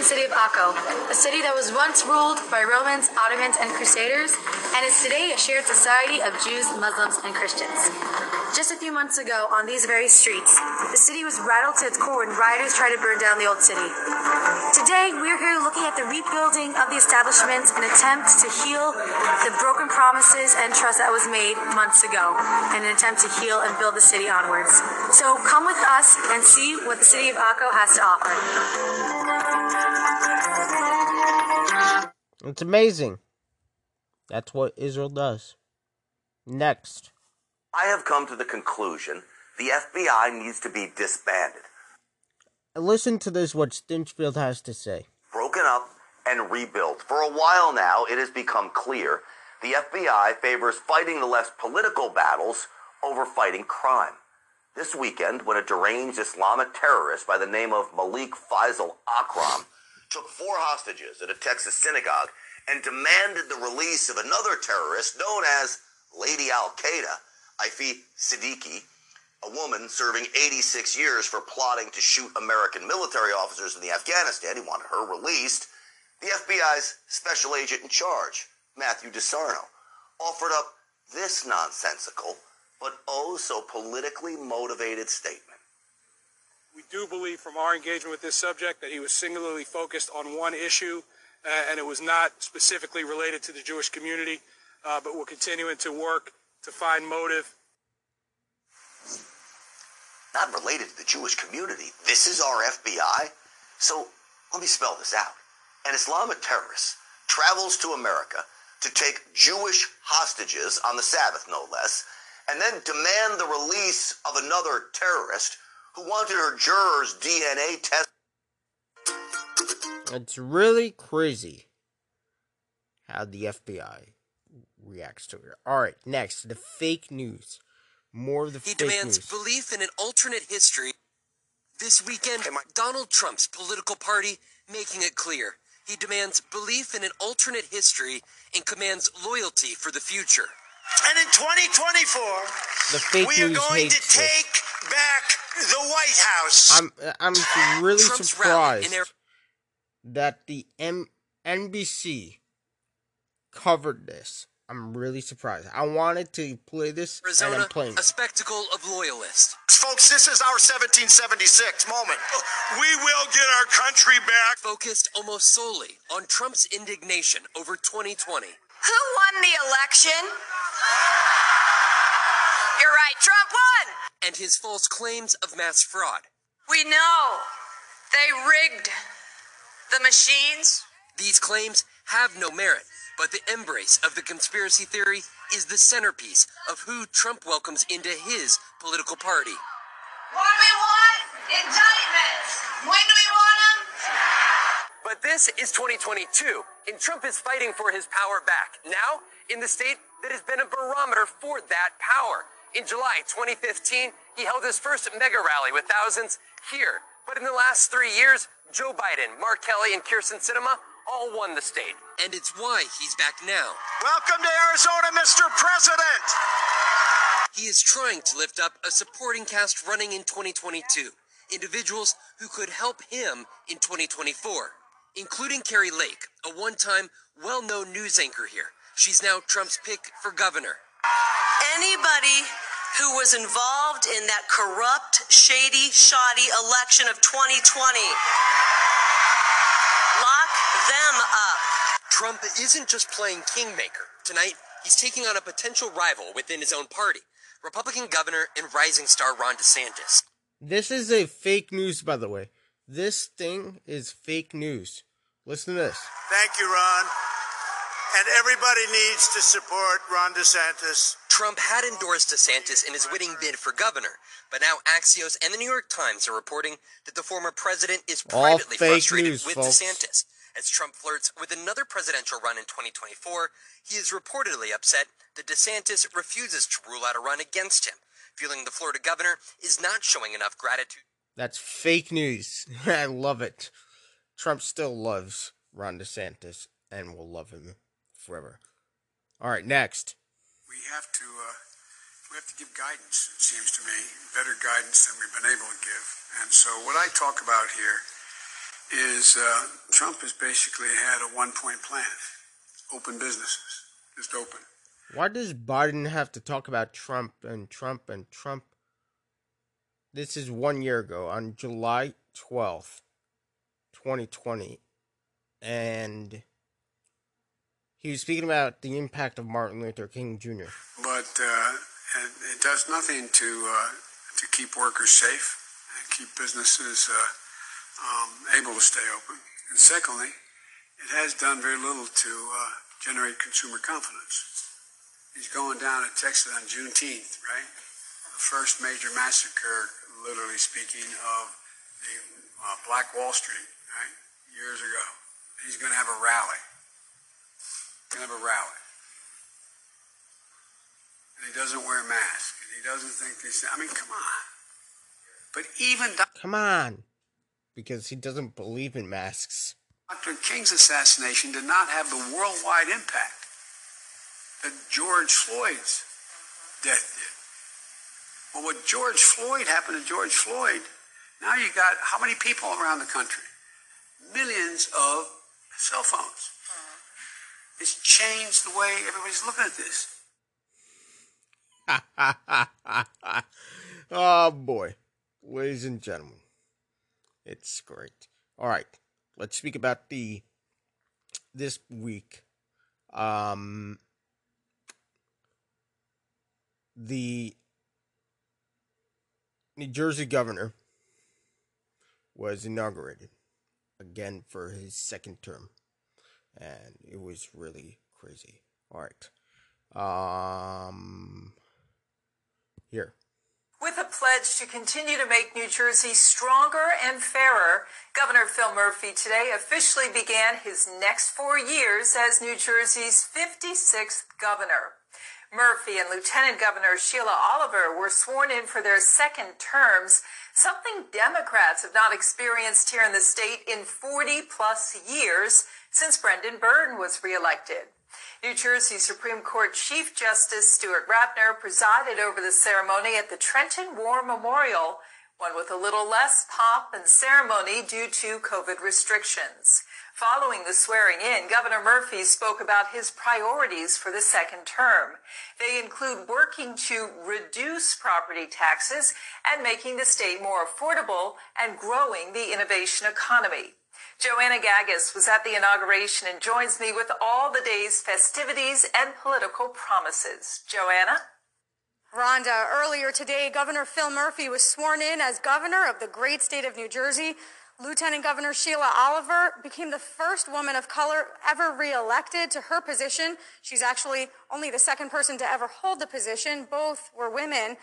Ancient city of Akko, a city that was once ruled by Romans, Ottomans, and Crusaders, and is today a shared society of Jews, Muslims, and Christians. Just a few months ago, on these very streets, the city was rattled to its core when rioters tried to burn down the old city. Today, we're here looking at the rebuilding of the establishment, an attempt to heal the broken promises and trust that was made months ago, and an attempt to heal and build the city onwards. So come with us and see what the city of Akko has to offer. It's amazing. That's what Israel does. Next. I have come to the conclusion the FBI needs to be disbanded, Listen to this, what Stinchfield has to say. broken up, and rebuilt. For a while now, it has become clear the FBI favors fighting the less political battles over fighting crime. This weekend, when a deranged Islamic terrorist by the name of Malik Faisal Akram took four hostages at a Texas synagogue and demanded the release of another terrorist known as Lady Al Qaeda, Aafia Siddiqui, a woman serving 86 years for plotting to shoot American military officers in the Afghanistan. He wanted her released. The FBI's special agent in charge, Matthew DeSarno, offered up this nonsensical but oh so politically motivated statement. We do believe from our engagement with this subject that he was singularly focused on one issue, uh, and it was not specifically related to the Jewish community, uh, but we're continuing to work to find motive. Not related to the Jewish community. This is our FBI. So let me spell this out. An Islamic terrorist travels to America to take Jewish hostages on the Sabbath, no less, and then demand the release of another terrorist who wanted her jurors' DNA test. It's really crazy how the FBI reacts to it. All right, next, the fake news. More of the He fake demands news. belief in an alternate history. This weekend, Donald Trump's political party making it clear. He demands belief in an alternate history and commands loyalty for the future. And in 2024, The fake we are going to hates this. take back the White House. I'm I'm really Trump's surprised Ar- that the M- NBC covered this. I'm really surprised. I wanted to play this and Arizona, I'm playing. a spectacle of loyalists. Folks, this is our 1776 moment. Oh, we will get our country back. Focused almost solely on Trump's indignation over 2020. Who won the election? You're right, Trump won. and his false claims of mass fraud. We know they rigged the machines. These claims have no merit, but the embrace of the conspiracy theory is the centerpiece of who Trump welcomes into his political party. What do we want? Indictments. When do we want them? But this is 2022, and Trump is fighting for his power back. Now, in the state that has been a barometer for that power. In July 2015, he held his first mega rally with thousands here. But in the last three years, Joe Biden, Mark Kelly, and Kyrsten Sinema all won the state. And it's why he's back now. Welcome to Arizona, Mr. President. He is trying to lift up a supporting cast running in 2022. Individuals who could help him in 2024, including Kari Lake, a one time, well known news anchor here. She's now Trump's pick for governor. Anybody who was involved in that corrupt, shady, shoddy election of 2020, lock them up. Trump isn't just playing kingmaker. Tonight, he's taking on a potential rival within his own party Republican governor and rising star Ron DeSantis. This is a fake news, by the way. This thing is fake news. Listen to this. Thank you, Ron. And everybody needs to support Ron DeSantis. Trump had endorsed DeSantis in his winning bid for governor, but now Axios and the New York Times are reporting that the former president is privately fake frustrated news, with folks. DeSantis. As Trump flirts with another presidential run in 2024, he is reportedly upset that DeSantis refuses to rule out a run against him, feeling the Florida governor is not showing enough gratitude. That's fake news. I love it. Trump still loves Ron DeSantis and will love him forever. All right, next. We have to uh, we have to give guidance. It seems to me better guidance than we've been able to give. And so what I talk about here is uh, Trump has basically had a one point plan: open businesses, just open. Why does Biden have to talk about Trump and Trump and Trump? This is one year ago on July 12th, 2020. And he was speaking about the impact of Martin Luther King Jr. But uh, it, it does nothing to uh, to keep workers safe and keep businesses uh, um, able to stay open. And secondly, it has done very little to uh, generate consumer confidence. He's going down in Texas on Juneteenth, right? The first major massacre, literally speaking, of the uh, Black Wall Street, right? Years ago. He's going to have a rally. Going to have a rally. And he doesn't wear a mask. And he doesn't think this. I mean, come on. But even Come on. Because he doesn't believe in masks. Dr. King's assassination did not have the worldwide impact that George Floyd's death did. Well, what George Floyd happened to George Floyd, now you got how many people around the country? Millions of cell phones. It's changed the way everybody's looking at this. oh boy. Ladies and gentlemen. It's great. All right. Let's speak about the this week. Um the New Jersey governor was inaugurated again for his second term. And it was really crazy. All right. Um here. With a pledge to continue to make New Jersey stronger and fairer, Governor Phil Murphy today officially began his next four years as New Jersey's 56th governor. Murphy and Lieutenant Governor Sheila Oliver were sworn in for their second terms, something Democrats have not experienced here in the state in 40 plus years since Brendan Byrne was reelected. New Jersey Supreme Court Chief Justice Stuart Rabner presided over the ceremony at the Trenton War Memorial, one with a little less pomp and ceremony due to COVID restrictions. Following the swearing in, Governor Murphy spoke about his priorities for the second term. They include working to reduce property taxes and making the state more affordable and growing the innovation economy. Joanna Gagis was at the inauguration and joins me with all the day's festivities and political promises. Joanna? Rhonda, earlier today, Governor Phil Murphy was sworn in as governor of the great state of New Jersey. Lieutenant Governor Sheila Oliver became the first woman of color ever reelected to her position. She's actually only the second person to ever hold the position. Both were women.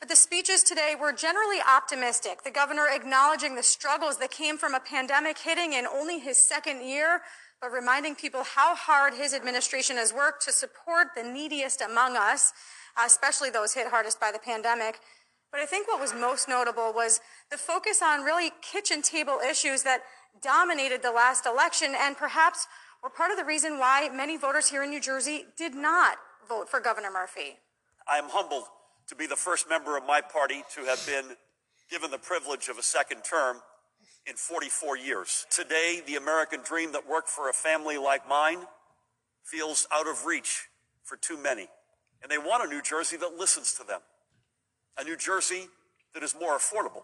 But the speeches today were generally optimistic. The governor acknowledging the struggles that came from a pandemic hitting in only his second year, but reminding people how hard his administration has worked to support the neediest among us, especially those hit hardest by the pandemic. But I think what was most notable was the focus on really kitchen table issues that dominated the last election and perhaps were part of the reason why many voters here in New Jersey did not vote for Governor Murphy. I am humbled to be the first member of my party to have been given the privilege of a second term in 44 years. Today, the American dream that worked for a family like mine feels out of reach for too many. And they want a New Jersey that listens to them, a New Jersey that is more affordable,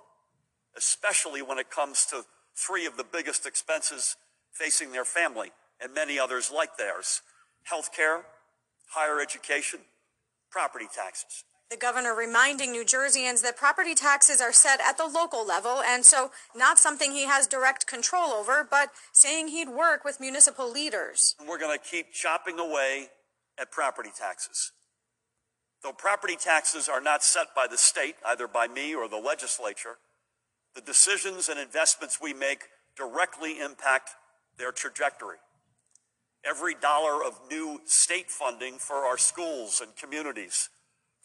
especially when it comes to three of the biggest expenses facing their family and many others like theirs health care, higher education, property taxes. The governor reminding New Jerseyans that property taxes are set at the local level, and so not something he has direct control over, but saying he'd work with municipal leaders. We're going to keep chopping away at property taxes. Though property taxes are not set by the state, either by me or the legislature, the decisions and investments we make directly impact their trajectory. Every dollar of new state funding for our schools and communities,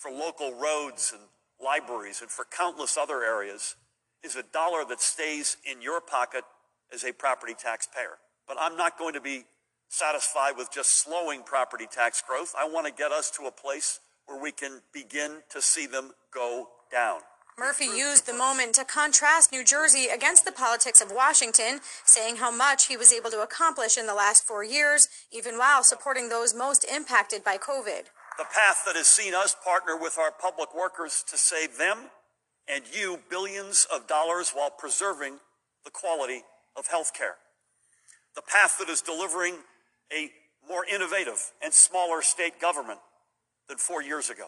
for local roads and libraries, and for countless other areas is a dollar that stays in your pocket as a property taxpayer. But I'm not going to be satisfied with just slowing property tax growth. I want to get us to a place where we can begin to see them go down. Murphy used the moment to contrast New Jersey against the politics of Washington, saying how much he was able to accomplish in the last four years, even while supporting those most impacted by COVID. The path that has seen us partner with our public workers to save them and you billions of dollars while preserving the quality of health care. The path that is delivering a more innovative and smaller state government than four years ago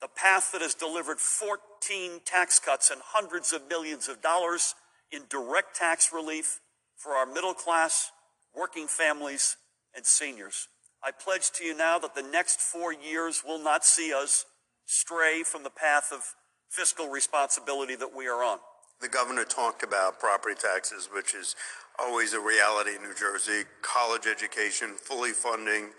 the path that has delivered 14 tax cuts and hundreds of millions of dollars in direct tax relief for our middle class, working families, and seniors. I pledge to you now that the next four years will not see us stray from the path of fiscal responsibility that we are on. The governor talked about property taxes, which is always a reality in New Jersey, college education, fully funding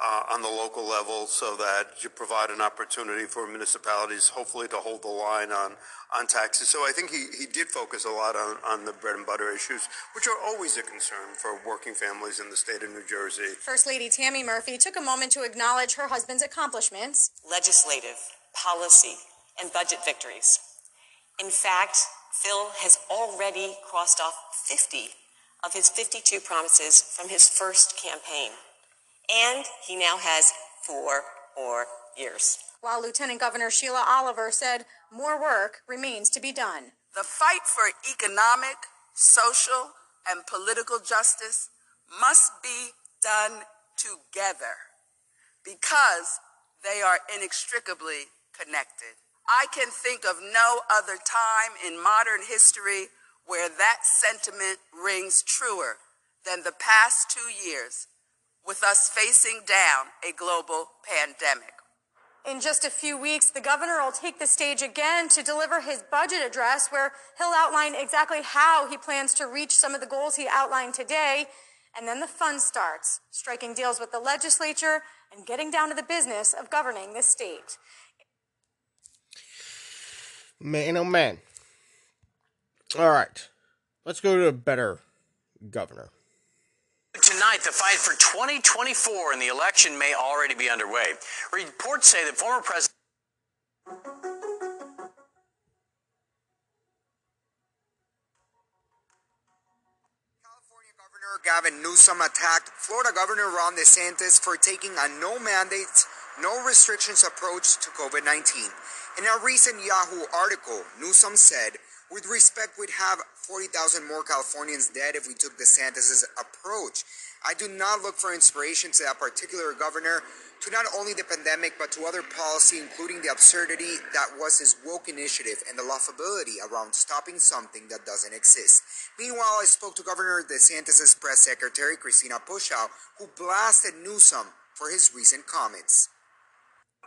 uh, on the local level so that you provide an opportunity for municipalities hopefully to hold the line on, on taxes. So I think he, he did focus a lot on, on the bread and butter issues, which are always a concern for working families in the state of New Jersey. First Lady Tammy Murphy took a moment to acknowledge her husband's accomplishments. Legislative, policy, and budget victories. In fact, Phil has already crossed off 50 of his 52 promises from his first campaign and he now has four more years. While Lieutenant Governor Sheila Oliver said more work remains to be done. The fight for economic, social, and political justice must be done together because they are inextricably connected. I can think of no other time in modern history where that sentiment rings truer than the past two years with us facing down a global pandemic. In just a few weeks, the governor will take the stage again to deliver his budget address, where he'll outline exactly how he plans to reach some of the goals he outlined today. And then the fun starts, striking deals with the legislature and getting down to the business of governing the state. Man, oh man. All right, let's go to a better governor. Tonight, the fight for 2024 and the election may already be underway. Reports say that former President. California Governor Gavin Newsom attacked Florida Governor Ron DeSantis for taking a no mandates, no restrictions approach to COVID 19. In a recent Yahoo article, Newsom said with respect, we'd have 40,000 more Californians dead if we took DeSantis' approach. I do not look for inspiration to that particular governor, to not only the pandemic, but to other policy, including the absurdity that was his woke initiative and the laughability around stopping something that doesn't exist. Meanwhile, I spoke to Governor DeSantis' press secretary, Christina Pushaw, who blasted Newsom for his recent comments.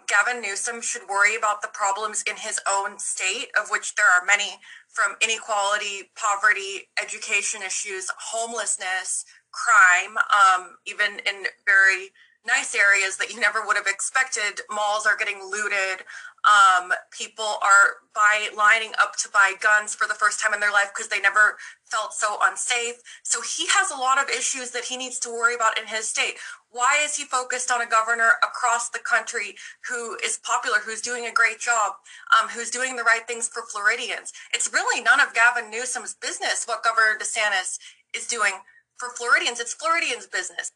Gavin Newsom should worry about the problems in his own state, of which there are many from inequality, poverty, education issues, homelessness, crime, um, even in very nice areas that you never would have expected. Malls are getting looted. Um, people are by lining up to buy guns for the first time in their life because they never felt so unsafe. So he has a lot of issues that he needs to worry about in his state. Why is he focused on a governor across the country who is popular, who's doing a great job, um, who's doing the right things for Floridians? It's really none of Gavin Newsom's business what Governor DeSantis is doing for Floridians. It's Floridians' business.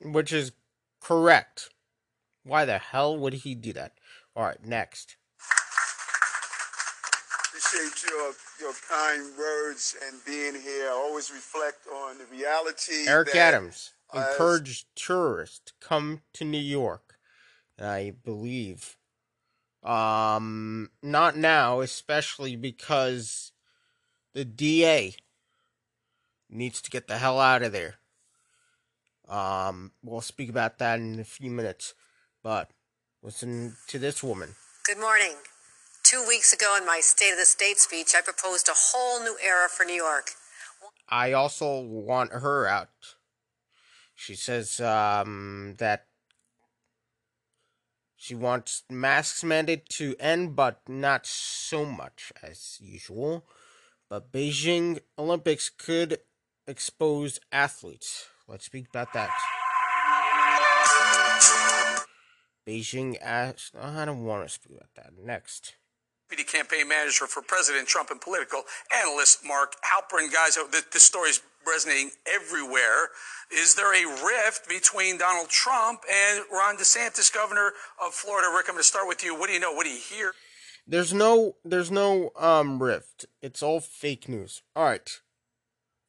Which is correct. Why the hell would he do that? All right, next. Appreciate your your kind words and being here. I always reflect on the reality. Eric that, Adams uh, encouraged tourists to come to New York. I believe. Um, not now, especially because the DA needs to get the hell out of there. Um, we'll speak about that in a few minutes, but listen to this woman. Good morning. Two weeks ago, in my State of the State speech, I proposed a whole new era for New York. I also want her out. She says um, that she wants masks mandated to end, but not so much as usual. But Beijing Olympics could expose athletes. Let's speak about that. Beijing as I don't want to speak about that. Next. Deputy campaign manager for President Trump and political analyst Mark Halperin. Guys, this, this story is resonating everywhere. Is there a rift between Donald Trump and Ron DeSantis, governor of Florida? Rick, I'm going to start with you. What do you know? What do you hear? There's no there's no um rift. It's all fake news. All right.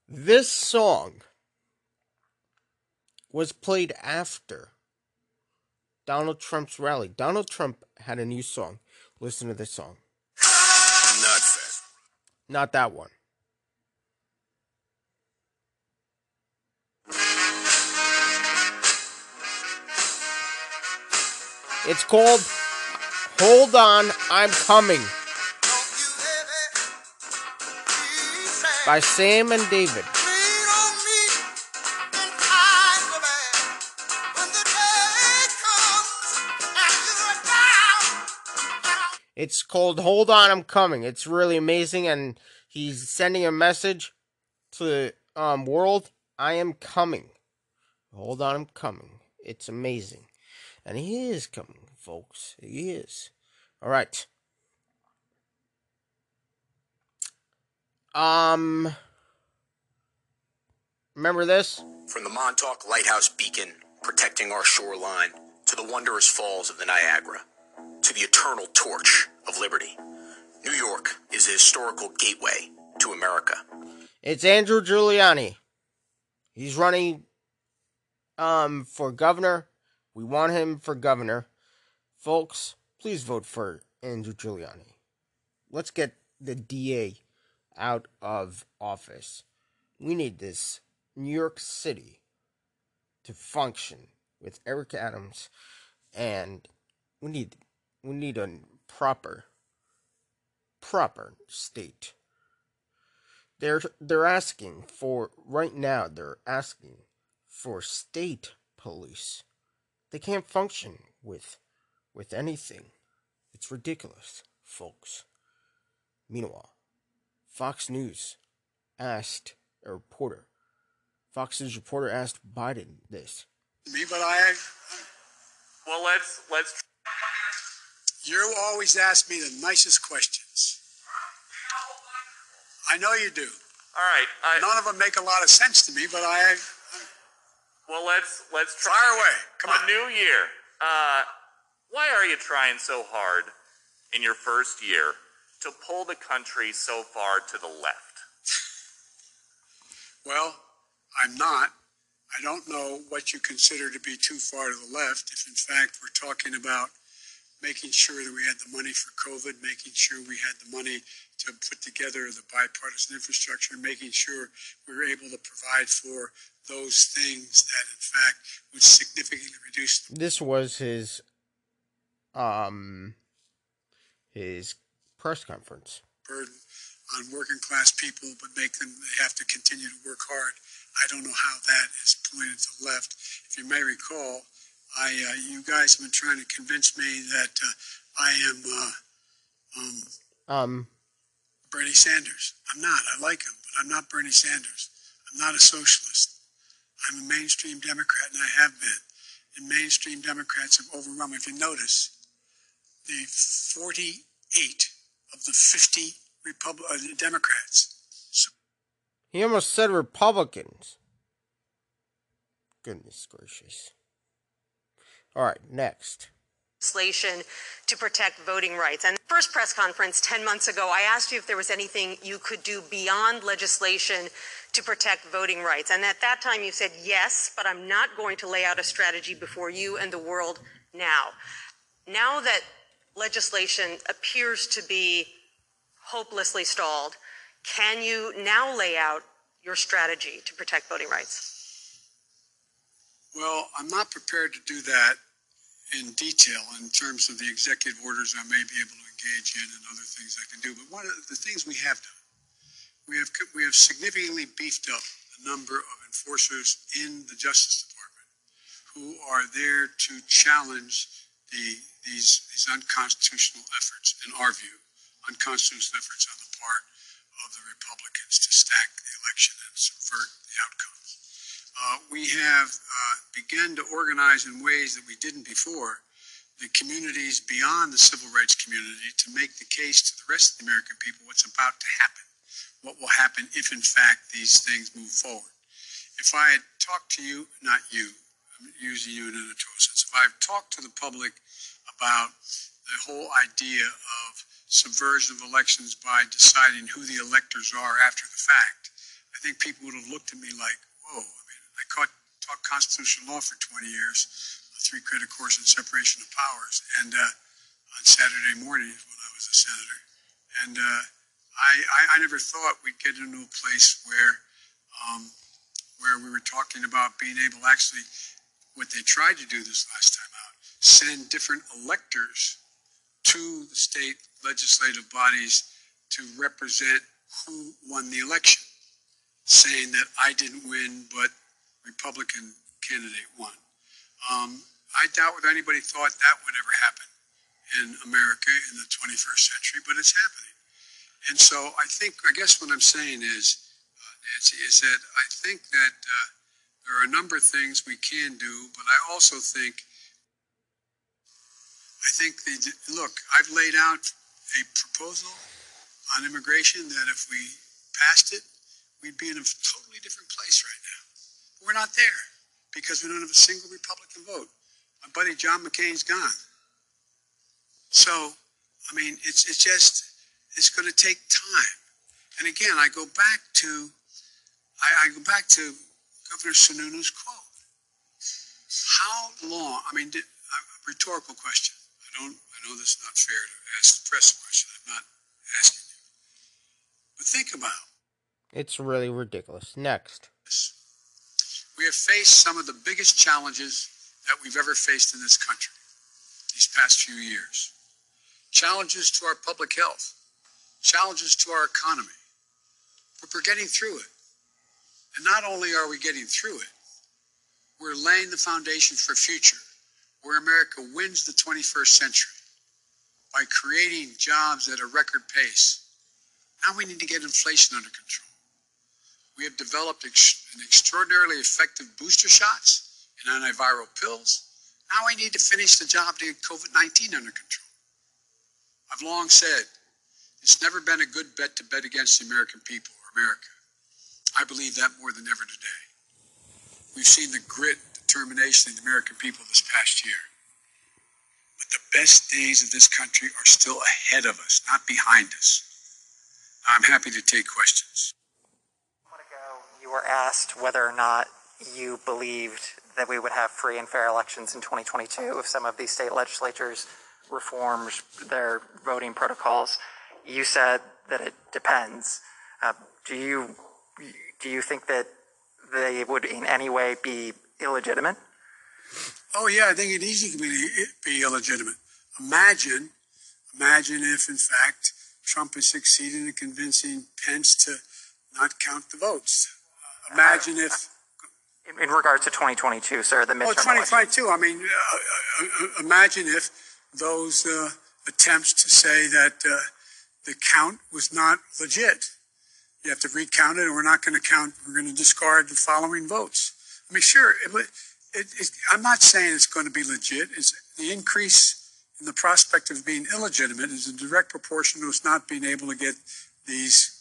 This song was played after Donald Trump's rally. Donald Trump had a new song. Listen to this song. Not that one. It's called Hold On, I'm Coming by Sam and David. It's called Hold On, I'm Coming. It's really amazing, and he's sending a message to the um, world I am coming. Hold on, I'm coming. It's amazing. And he is coming, folks. He is. All right. Um. Remember this? From the Montauk Lighthouse Beacon protecting our shoreline to the wondrous falls of the Niagara the eternal torch of liberty. New York is a historical gateway to America. It's Andrew Giuliani. He's running um for governor. We want him for governor. Folks, please vote for Andrew Giuliani. Let's get the DA out of office. We need this New York City to function with Eric Adams and we need we need a proper proper state. They're they're asking for right now they're asking for state police. They can't function with with anything. It's ridiculous, folks. Meanwhile, Fox News asked a reporter. Fox News reporter asked Biden this. Me, but I. Well, let's let's. You always ask me the nicest questions. I know you do. All right. I, None of them make a lot of sense to me, but I. well, let's let's try. Fire away. Come a on. new year. Uh, why are you trying so hard in your first year to pull the country so far to the left? Well, I'm not. I don't know what you consider to be too far to the left. If in fact we're talking about making sure that we had the money for COVID, making sure we had the money to put together the bipartisan infrastructure, making sure we were able to provide for those things that in fact would significantly reduce This was his um his press conference. burden on working class people, but make them they have to continue to work hard. I don't know how that is pointed to the left. If you may recall, I uh, you guys have been trying to convince me that uh, I am uh, um, Um, Bernie Sanders. I'm not. I like him, but I'm not Bernie Sanders. I'm not a socialist. I'm a mainstream Democrat, and I have been. And mainstream Democrats have overrun. If you notice, the 48 of the 50 Repub- uh, Democrats he almost said Republicans. Goodness gracious. All right, next. legislation to protect voting rights. And the first press conference 10 months ago, I asked you if there was anything you could do beyond legislation to protect voting rights. And at that time, you said yes, but I'm not going to lay out a strategy before you and the world now. Now that legislation appears to be hopelessly stalled, can you now lay out your strategy to protect voting rights? Well, I'm not prepared to do that in detail in terms of the executive orders I may be able to engage in and other things I can do. But one of the things we have done, we have we have significantly beefed up the number of enforcers in the Justice Department who are there to challenge the these these unconstitutional efforts, in our view, unconstitutional efforts on the part of the Republicans to stack the election and subvert the outcomes. Uh, we have uh, begun to organize in ways that we didn't before the communities beyond the civil rights community to make the case to the rest of the American people what's about to happen, what will happen if, in fact, these things move forward. If I had talked to you, not you, I'm using you in an editorial sense, if I had talked to the public about the whole idea of subversion of elections by deciding who the electors are after the fact, I think people would have looked at me like, whoa, I taught constitutional law for 20 years, a three credit course in separation of powers, and uh, on Saturday mornings when I was a senator. And uh, I, I, I never thought we'd get into a place where, um, where we were talking about being able actually, what they tried to do this last time out, send different electors to the state legislative bodies to represent who won the election, saying that I didn't win, but Republican candidate won. Um, I doubt whether anybody thought that would ever happen in America in the 21st century, but it's happening. And so I think, I guess what I'm saying is, uh, Nancy, is that I think that uh, there are a number of things we can do, but I also think, I think, the, look, I've laid out a proposal on immigration that if we passed it, we'd be in a totally different place right now. We're not there because we don't have a single Republican vote. My buddy John McCain's gone. So, I mean, it's it's just it's going to take time. And again, I go back to I, I go back to Governor Sununu's quote. How long? I mean, did, a rhetorical question. I don't. I know this is not fair to ask the press a question. I'm not asking you. But think about It's really ridiculous. Next. We have faced some of the biggest challenges that we've ever faced in this country these past few years. Challenges to our public health, challenges to our economy. But we're getting through it. And not only are we getting through it, we're laying the foundation for a future where America wins the 21st century by creating jobs at a record pace. Now we need to get inflation under control. We have developed ex- an extraordinarily effective booster shots and antiviral pills. Now we need to finish the job to get COVID 19 under control. I've long said it's never been a good bet to bet against the American people or America. I believe that more than ever today. We've seen the grit, determination of the American people this past year. But the best days of this country are still ahead of us, not behind us. I'm happy to take questions. You were asked whether or not you believed that we would have free and fair elections in 2022 if some of these state legislatures reformed their voting protocols. You said that it depends. Uh, do you do you think that they would in any way be illegitimate? Oh, yeah, I think it easily can be, be illegitimate. imagine, imagine if in fact Trump has succeeded in convincing Pence to not count the votes. Imagine if. In, in regards to 2022, sir, the midterm Oh, election. 2022. I mean, uh, uh, uh, imagine if those uh, attempts to say that uh, the count was not legit. You have to recount it, and we're not going to count. We're going to discard the following votes. I mean, sure. It, it, it, I'm not saying it's going to be legit. It's the increase in the prospect of being illegitimate is a direct proportion to us not being able to get these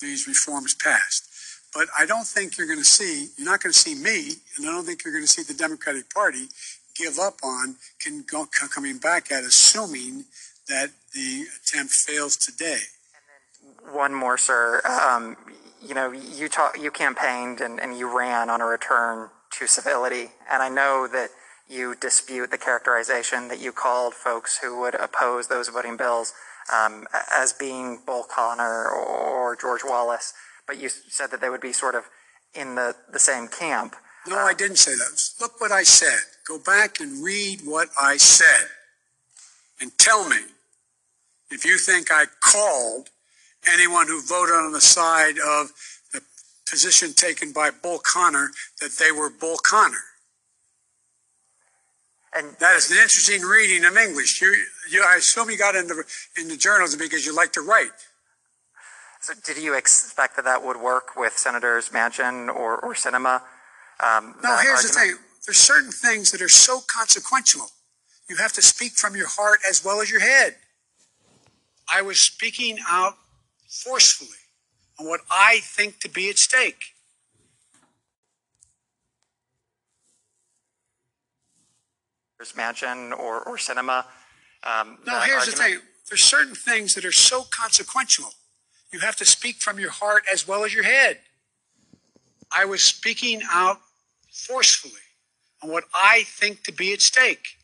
these reforms passed. But I don't think you're going to see, you're not going to see me, and I don't think you're going to see the Democratic Party give up on can go, coming back at assuming that the attempt fails today. One more, sir. Um, you know, you talk, you campaigned and, and you ran on a return to civility, and I know that you dispute the characterization that you called folks who would oppose those voting bills um, as being Bull Connor or George Wallace, but you said that they would be sort of in the, the same camp. No, I um, didn't say that. Look what I said. Go back and read what I said and tell me if you think I called anyone who voted on the side of the position taken by Bull Connor that they were Bull Connor. And that is an interesting reading of English. You, you, I assume you got into into journalism because you like to write. So did you expect that that would work with Senators Manchin or, or Sinema? Um, No, here's the thing. There's certain things that are so consequential. You have to speak from your heart as well as your head. I was speaking out forcefully on what I think to be at stake. Senators Manchin or, or Sinema. Um, No, here's the thing. There's certain things that are so consequential. You have to speak from your heart as well as your head. I was speaking out forcefully on what I think to be at stake.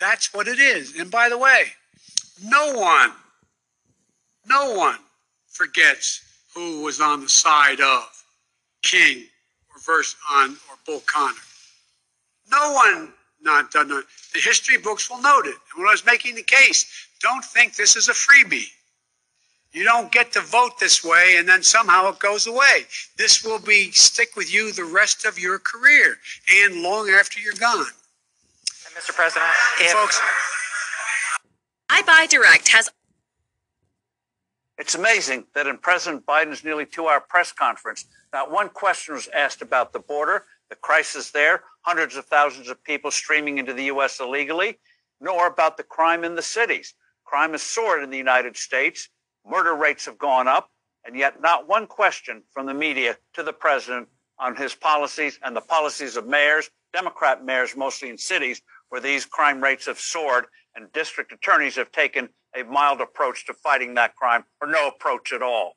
That's what it is. And by the way, no one, no one forgets who was on the side of King or verse on or Bull Connor. No one not done. The history books will note it. And when I was making the case, don't think this is a freebie. You don't get to vote this way and then somehow it goes away. This will be stick with you the rest of your career and long after you're gone. And Mr. President, if, Folks, iBuy Direct has It's amazing that in President Biden's nearly two hour press conference, not one question was asked about the border, the crisis there, hundreds of thousands of people streaming into the U.S. illegally, nor about the crime in the cities. Crime has soared in the United States, murder rates have gone up, and yet not one question from the media to the president on his policies and the policies of mayors, Democrat mayors mostly in cities where these crime rates have soared and district attorneys have taken a mild approach to fighting that crime or no approach at all.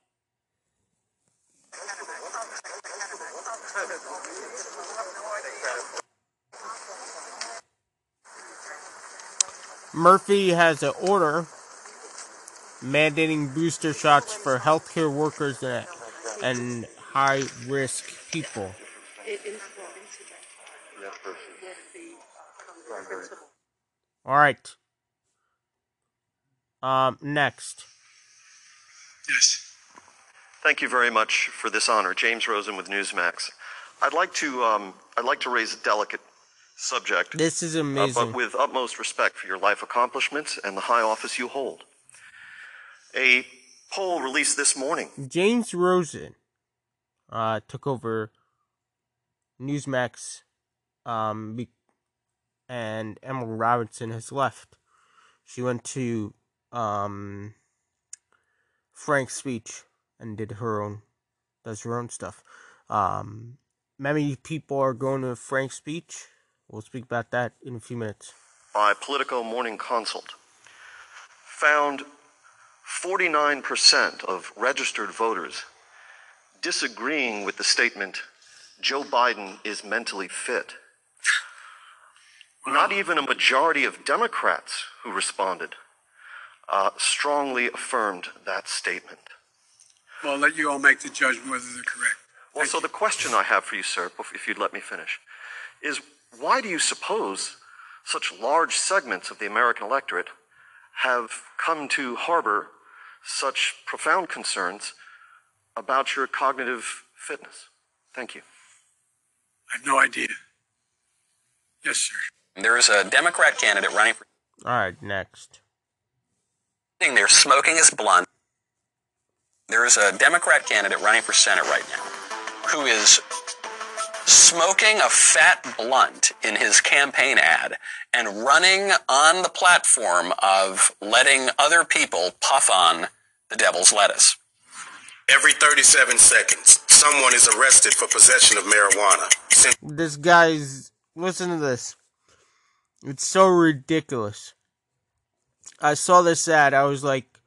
Murphy has an order mandating booster shots for healthcare workers and, and high risk people. All right. Um, next. Yes. Thank you very much for this honor, James Rosen with Newsmax. I'd like to um, I'd like to raise a delicate subject. This is uh, amazing. but with utmost respect for your life accomplishments and the high office you hold. A poll released this morning James Rosen uh, took over Newsmax, um, be- and Emerald Robinson has left. She went to um, Frank's speech and did her own, does her own stuff. Um, many people are going to Frank's speech. We'll speak about that in a few minutes. by Politico Morning Consult found 49% of registered voters disagreeing with the statement Joe Biden is mentally fit. Not even a majority of Democrats who responded uh, strongly affirmed that statement. Well, I'll let you all make the judgment whether they're correct. Well, so the question I have for you, sir, if you'd let me finish, is why do you suppose such large segments of the American electorate have come to harbor such profound concerns about your cognitive fitness? Thank you. I have no idea. Yes, sir. There is a Democrat candidate running for. All right, next. They're smoking his blunt. There is a Democrat candidate running for Senate right now who is smoking a fat blunt in his campaign ad and running on the platform of letting other people puff on the devil's lettuce. Every 37 seconds, someone is arrested for possession of marijuana. This guy's. Listen to this. It's so ridiculous. I saw this ad. I was like,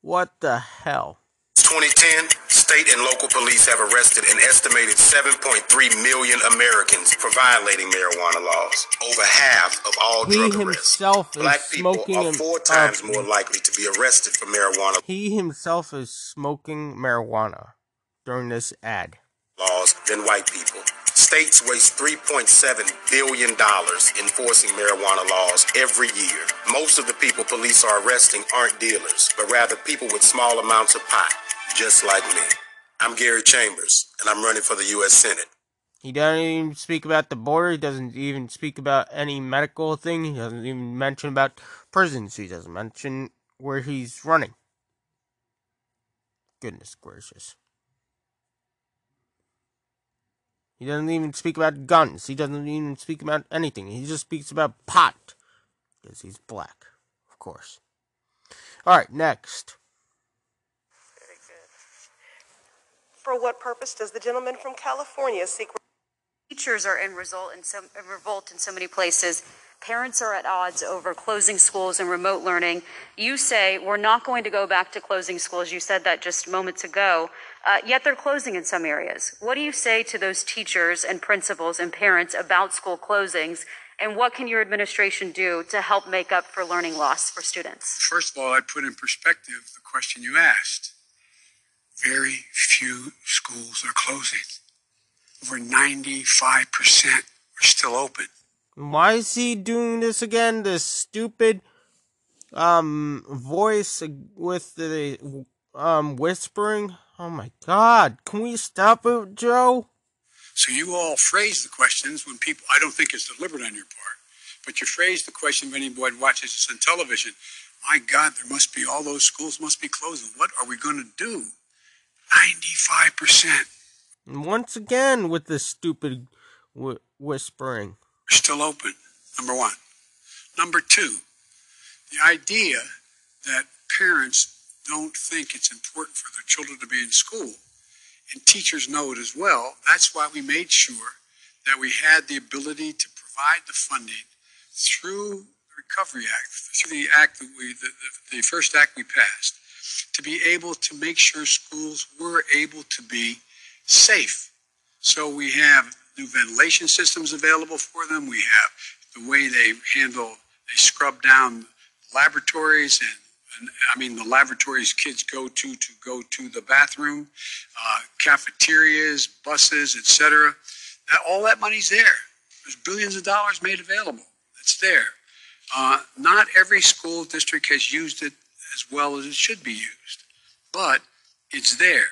what the hell? 2010, state and local police have arrested an estimated 7.3 million Americans for violating marijuana laws. Over half of all He drug arrests. Black people are four times more likely to be arrested for marijuana He himself is smoking marijuana during this ad. Laws than white people. States waste $3.7 billion enforcing marijuana laws every year. Most of the people police are arresting aren't dealers, but rather people with small amounts of pot, just like me. I'm Gary Chambers, and I'm running for the U.S. Senate. He doesn't even speak about the border. He doesn't even speak about any medical thing. He doesn't even mention about prisons. He doesn't mention where he's running. Goodness gracious. He doesn't even speak about guns. He doesn't even speak about anything. He just speaks about pot. Because he's black, of course. Alright, next. For what purpose does the gentleman from California seek? Teachers are in result in some in revolt in so many places. Parents are at odds over closing schools and remote learning. You say we're not going to go back to closing schools. You said that just moments ago. Uh, yet they're closing in some areas. What do you say to those teachers and principals and parents about school closings? And what can your administration do to help make up for learning loss for students? First of all, I'd put in perspective the question you asked. Very few schools are closing. Over 95% are still open. Why is he doing this again? This stupid um voice with the um whispering. Oh my god. Can we stop it, Joe? So you all phrase the questions when people, I don't think it's deliberate on your part, but you phrase the question when anyone watches this on television. My God, there must be, all those schools must be closing. What are we going to do? 95% once again with this stupid wh- whispering. Are still open, number one. Number two, the idea that parents don't think it's important for their children to be in school, and teachers know it as well. That's why we made sure that we had the ability to provide the funding through the Recovery Act, through the act that we, the, the, the first act we passed, to be able to make sure schools were able to be safe. So we have new ventilation systems available for them. We have the way they handle, they scrub down laboratories and, I mean the laboratories kids go to to go to the bathroom, uh, cafeterias, buses, etc. All that money's there. There's billions of dollars made available. It's there. Uh, not every school district has used it as well as it should be used, but it's there.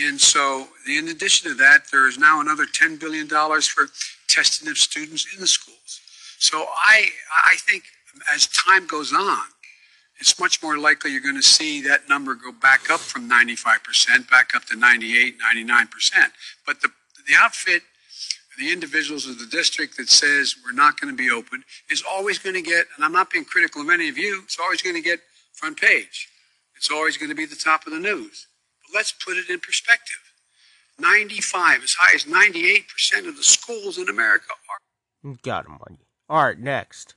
And so, in addition to that, there is now another $10 billion for testing of students in the schools. So I, I think as time goes on, it's much more likely you're going to see that number go back up from 95% back up to 98, 99%. But the, the outfit, the individuals of the district that says we're not going to be open is always going to get, and I'm not being critical of any of you, it's always going to get front page. It's always going to be the top of the news. But let's put it in perspective. 95, as high as 98% of the schools in America are. Got him on you. Alright, next.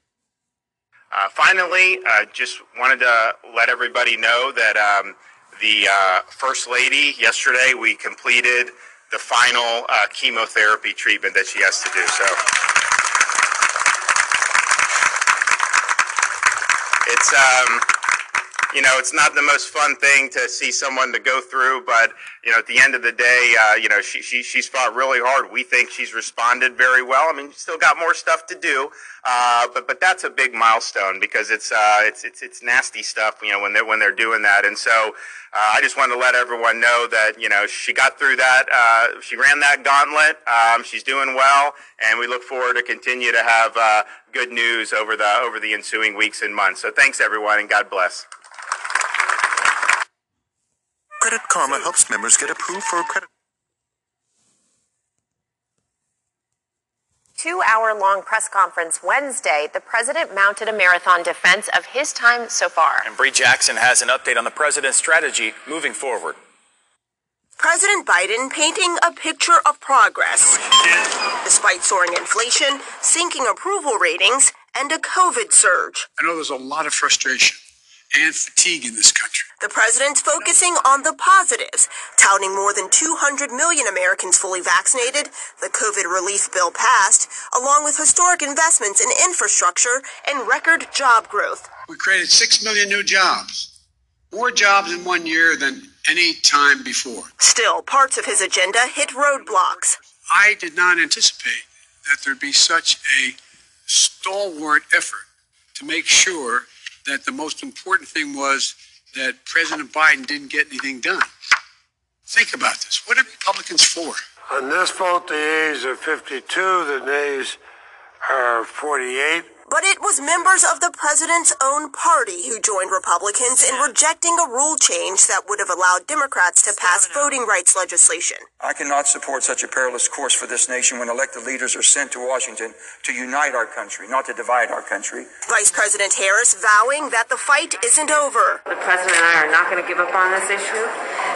Uh, finally, uh, just wanted to let everybody know that um, the uh, First Lady, yesterday, we completed the final uh, chemotherapy treatment that she has to do. So it's, um, you know, it's not the most fun thing to see someone to go through, but you know, at the end of the day, uh, you know, she, she she's fought really hard. We think she's responded very well. I mean, still got more stuff to do, uh, but but that's a big milestone because it's uh, it's it's it's nasty stuff. You know, when they're when they're doing that, and so. Uh, I just wanted to let everyone know that you know she got through that. Uh, she ran that gauntlet. Um, she's doing well, and we look forward to continue to have uh, good news over the over the ensuing weeks and months. So thanks everyone, and God bless. Credit Karma helps members get approved for credit. two hour long press conference Wednesday, the president mounted a marathon defense of his time so far. And Bree Jackson has an update on the president's strategy moving forward. President Biden painting a picture of progress. Despite soaring inflation, sinking approval ratings, and a COVID surge. I know there's a lot of frustration and fatigue in this country. The president's focusing on the positives, touting more than 200 million Americans fully vaccinated, the COVID relief bill passed, along with historic investments in infrastructure and record job growth. We created 6 million new jobs, more jobs in one year than any time before. Still, parts of his agenda hit roadblocks. I did not anticipate that there'd be such a stalwart effort to make sure that the most important thing was that President Biden didn't get anything done. Think about this. What are Republicans for? On this vote, the yeas are 52, the nays are 48. But it was members of the president's own party who joined Republicans in rejecting a rule change that would have allowed Democrats to pass oh. voting rights legislation. I cannot support such a perilous course for this nation when elected leaders are sent to Washington to unite our country, not to divide our country. Vice President Harris vowing that the fight isn't over. The president and I are not going to give up on this issue.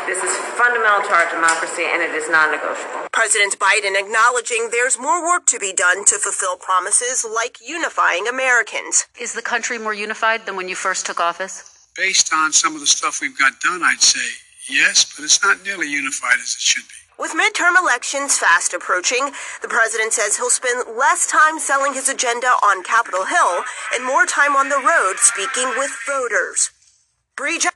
This is fundamental to our democracy and it is non negotiable. President Biden acknowledging there's more work to be done to fulfill promises like unifying Americans. Is the country more unified than when you first took office? Based on some of the stuff we've got done, I'd say yes, but it's not nearly unified as it should be. With midterm elections fast approaching, the president says he'll spend less time selling his agenda on Capitol Hill and more time on the road speaking with voters. Bree Ken,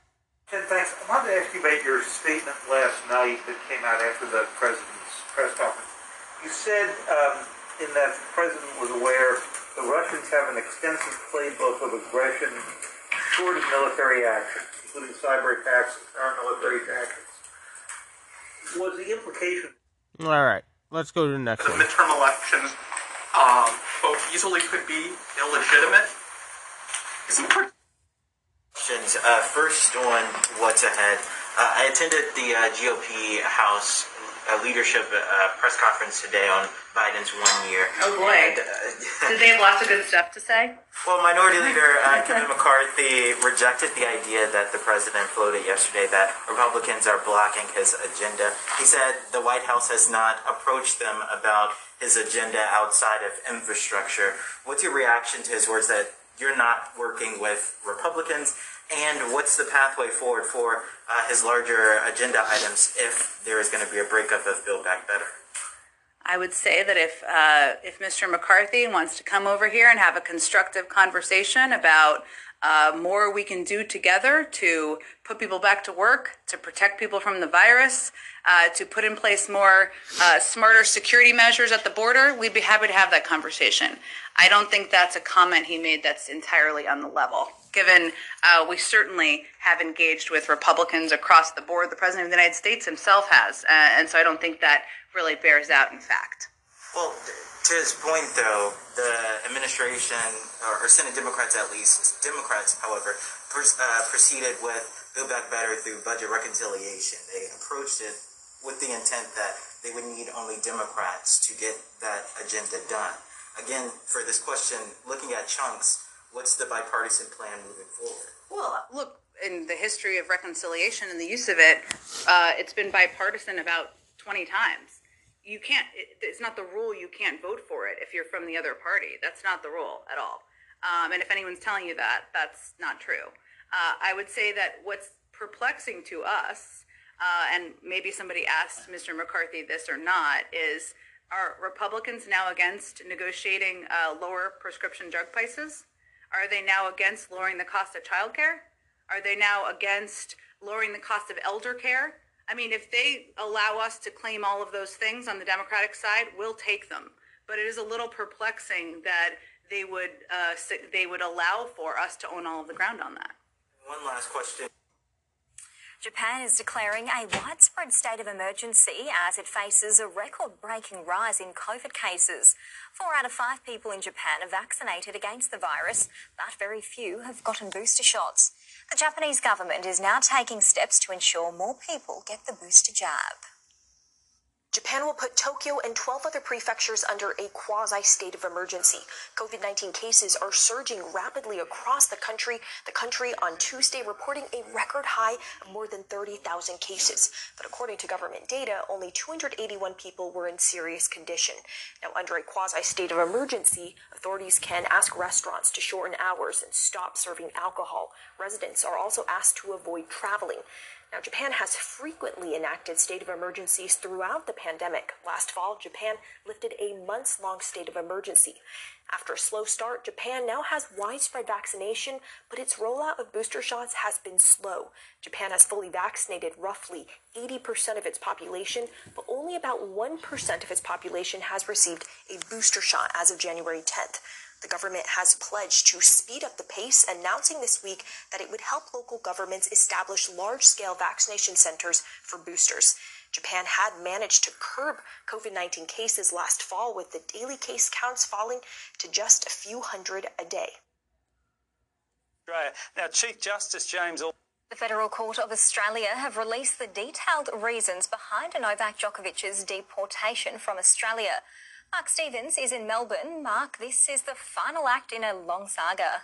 thanks. I wanted to ask you about your statement last night that came out after the president's press conference. You said um, in that the president was aware the Russians have an extensive playbook of aggression short of military action, including cyber attacks and paramilitary tactics. Was the implication? All right, let's go to the next the one. midterm elections um, both easily could be illegitimate? Is he per- questions. Uh, first on what's ahead. Uh, I attended the uh, GOP House uh, leadership uh, press conference today on Biden's one year. Oh boy. And, uh, Did they have lots of good stuff to say? well, Minority Leader uh, Kevin McCarthy rejected the idea that the president floated yesterday that Republicans are blocking his agenda. He said the White House has not approached them about his agenda outside of infrastructure. What's your reaction to his words that you're not working with Republicans? And what's the pathway forward for uh, his larger agenda items if there is going to be a breakup of Build Back Better? I would say that if uh, if Mr. McCarthy wants to come over here and have a constructive conversation about uh, more we can do together to put people back to work, to protect people from the virus, uh, to put in place more uh, smarter security measures at the border, we'd be happy to have that conversation. I don't think that's a comment he made that's entirely on the level. Given uh, we certainly have engaged with Republicans across the board, the President of the United States himself has, uh, and so I don't think that really bears out in fact. Well, to his point, though, the administration, or, Senate Democrats at least, Democrats, however, pers- uh, proceeded with Build Back Better through budget reconciliation. They approached it with the intent that they would need only Democrats to get that agenda done. Again, for this question, looking at chunks, what's the bipartisan plan moving forward? Well, look, in the history of reconciliation and the use of it, uh, it's been bipartisan about 20 times. You can't, it, it's not the rule you can't vote for it if you're from the other party. That's not the rule at all. Um, and if anyone's telling you that, that's not true. Uh, I would say that what's perplexing to us, uh, and maybe somebody asked Mr. McCarthy this or not, is are Republicans now against negotiating uh, lower prescription drug prices? Are they now against lowering the cost of childcare? Are they now against lowering the cost of elder care? I mean, if they allow us to claim all of those things on the Democratic side, we'll take them. But it is a little perplexing that they would uh, they would allow for us to own all of the ground on that. One last question. Japan is declaring a widespread state of emergency as it faces a record breaking rise in COVID cases. Four out of five people in Japan are vaccinated against the virus, but very few have gotten booster shots. The Japanese government is now taking steps to ensure more people get the booster jab. Japan will put Tokyo and 12 other prefectures under a quasi state of emergency. COVID 19 cases are surging rapidly across the country. The country on Tuesday reporting a record high of more than 30,000 cases. But according to government data, only 281 people were in serious condition. Now, under a quasi state of emergency, authorities can ask restaurants to shorten hours and stop serving alcohol. Residents are also asked to avoid traveling. Now, Japan has frequently enacted state of emergencies throughout the pandemic. Last fall, Japan lifted a months long state of emergency. After a slow start, Japan now has widespread vaccination, but its rollout of booster shots has been slow. Japan has fully vaccinated roughly 80% of its population, but only about 1% of its population has received a booster shot as of January 10th. The government has pledged to speed up the pace, announcing this week that it would help local governments establish large scale vaccination centers for boosters. Japan had managed to curb COVID 19 cases last fall, with the daily case counts falling to just a few hundred a day. Australia. Now, Chief Justice James. The Federal Court of Australia have released the detailed reasons behind Novak Djokovic's deportation from Australia. Mark Stevens is in Melbourne. Mark, this is the final act in a long saga.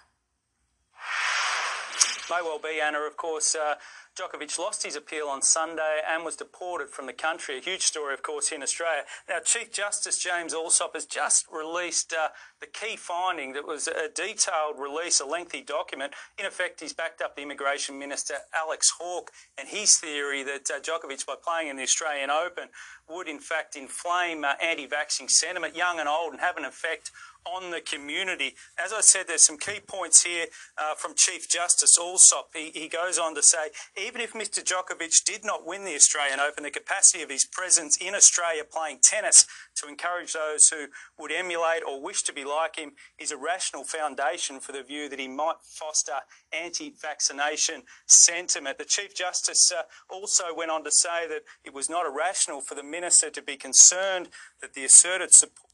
May well be, Anna. Of course, uh, Djokovic lost his appeal on Sunday and was deported from the country. A huge story, of course, in Australia. Now, Chief Justice James Allsop has just released uh, the key finding that was a detailed release, a lengthy document. In effect, he's backed up the Immigration Minister, Alex Hawke, and his theory that uh, Djokovic, by playing in the Australian Open, would in fact inflame uh, anti vaccine sentiment, young and old, and have an effect on the community. As I said, there's some key points here uh, from Chief Justice Allsop. He, he, goes on to say, even if Mr Djokovic did not win the Australian Open, the capacity of his presence in Australia playing tennis to encourage those who would emulate or wish to be like him is a rational foundation for the view that he might foster anti-vaccination sentiment. The Chief Justice uh, also went on to say that it was not irrational for the minister to be concerned that the asserted support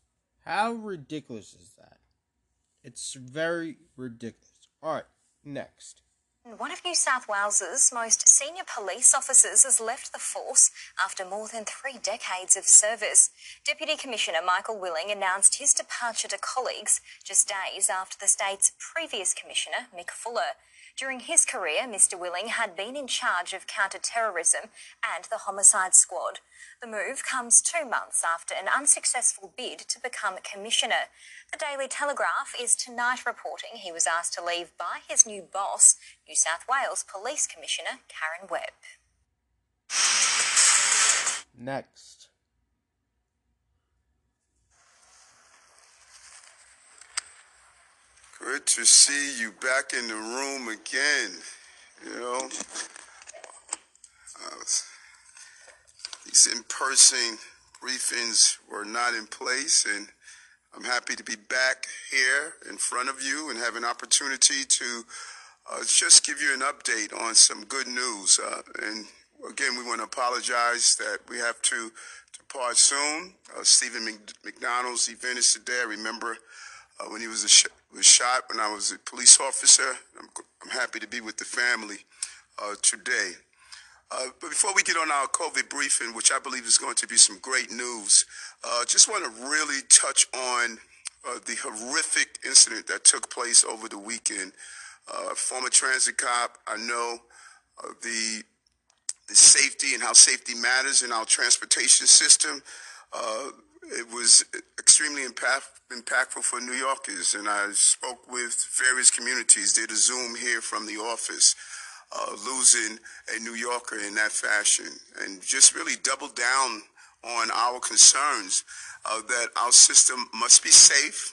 how ridiculous is that? It's very ridiculous. Alright, next. One of New South Wales's most senior police officers has left the force after more than three decades of service. Deputy Commissioner Michael Willing announced his departure to colleagues just days after the state's previous commissioner, Mick Fuller. During his career, Mr. Willing had been in charge of counter-terrorism and the homicide squad. The move comes two months after an unsuccessful bid to become commissioner. The Daily Telegraph is tonight reporting he was asked to leave by his new boss, New South Wales Police Commissioner Karen Webb. Next. Good to see you back in the room again. You know, uh, these in-person briefings were not in place, and I'm happy to be back here in front of you and have an opportunity to uh, just give you an update on some good news. Uh, and again, we want to apologize that we have to depart soon. Uh, Steven McDonald's event is today. I remember uh, when he was sh- was shot when I was a police officer. I'm, I'm happy to be with the family uh, today. Uh, but before we get on our COVID briefing, which I believe is going to be some great news, uh, just want to really touch on uh, the horrific incident that took place over the weekend. Uh, former transit cop, I know the the safety and how safety matters in our transportation system. It was extremely impact, impactful for New Yorkers, and I spoke with various communities. Did a Zoom here from the office, uh, losing a New Yorker in that fashion, and just really doubled down on our concerns uh, that our system must be safe,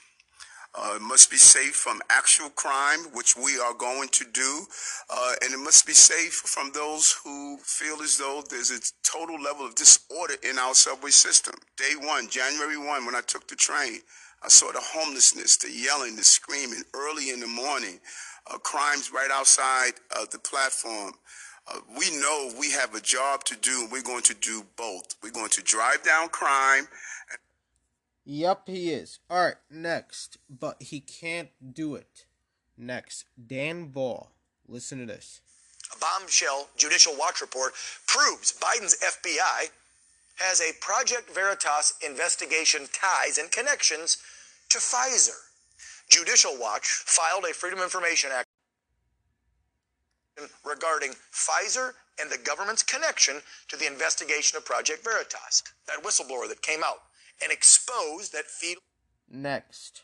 Uh, it must be safe from actual crime, which we are going to do. Uh, and it must be safe from those who feel as though there's a total level of disorder in our subway system. Day one, January 1, when I took the train, I saw the homelessness, the yelling, the screaming early in the morning, uh, crimes right outside of the platform. Uh, we know we have a job to do, and we're going to do both. We're going to drive down crime. Yep, he is. All right, next, but he can't do it. Next, Dan Ball. Listen to this. A bombshell Judicial Watch report proves Biden's FBI has a Project Veritas investigation ties and connections to Pfizer. Judicial Watch filed a Freedom Information Act regarding Pfizer and the government's connection to the investigation of Project Veritas. That whistleblower that came out and exposed that fetal. Next.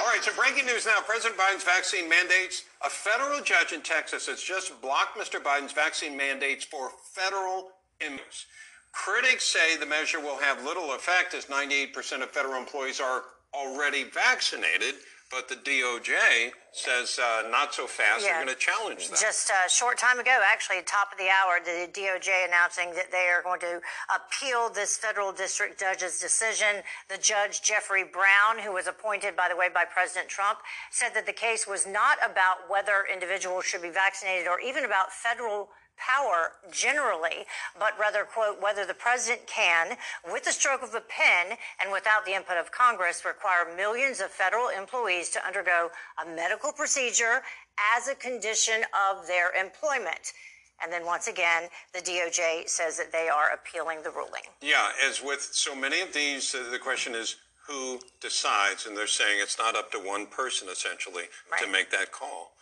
All right, so breaking news now. President Biden's vaccine mandates. A federal judge in Texas has just blocked Mr. Biden's vaccine mandates for federal immigrants. Critics say the measure will have little effect as 98% of federal employees are already vaccinated. But the DOJ says uh, not so fast. Yeah. They're going to challenge that. Just a short time ago, actually, top of the hour, the DOJ announcing that they are going to appeal this federal district judge's decision. The judge, Jeffrey Brown, who was appointed, by the way, by President Trump, said that the case was not about whether individuals should be vaccinated or even about federal power generally, but rather, quote, whether the president can, with the stroke of a pen and without the input of Congress, require millions of federal employees to undergo a medical procedure as a condition of their employment. And then once again, the DOJ says that they are appealing the ruling. Yeah, as with so many of these, uh, the question is who decides, and they're saying it's not up to one person essentially to make that call.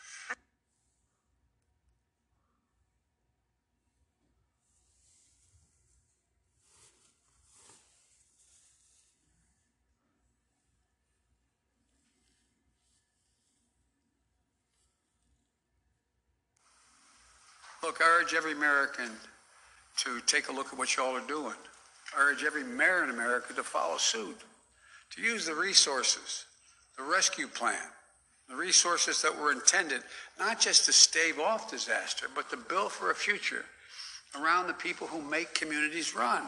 Look, I urge every American to take a look at what y'all are doing. I urge every mayor in America to follow suit, to use the resources, the rescue plan, the resources that were intended not just to stave off disaster, but to build for a future around the people who make communities run.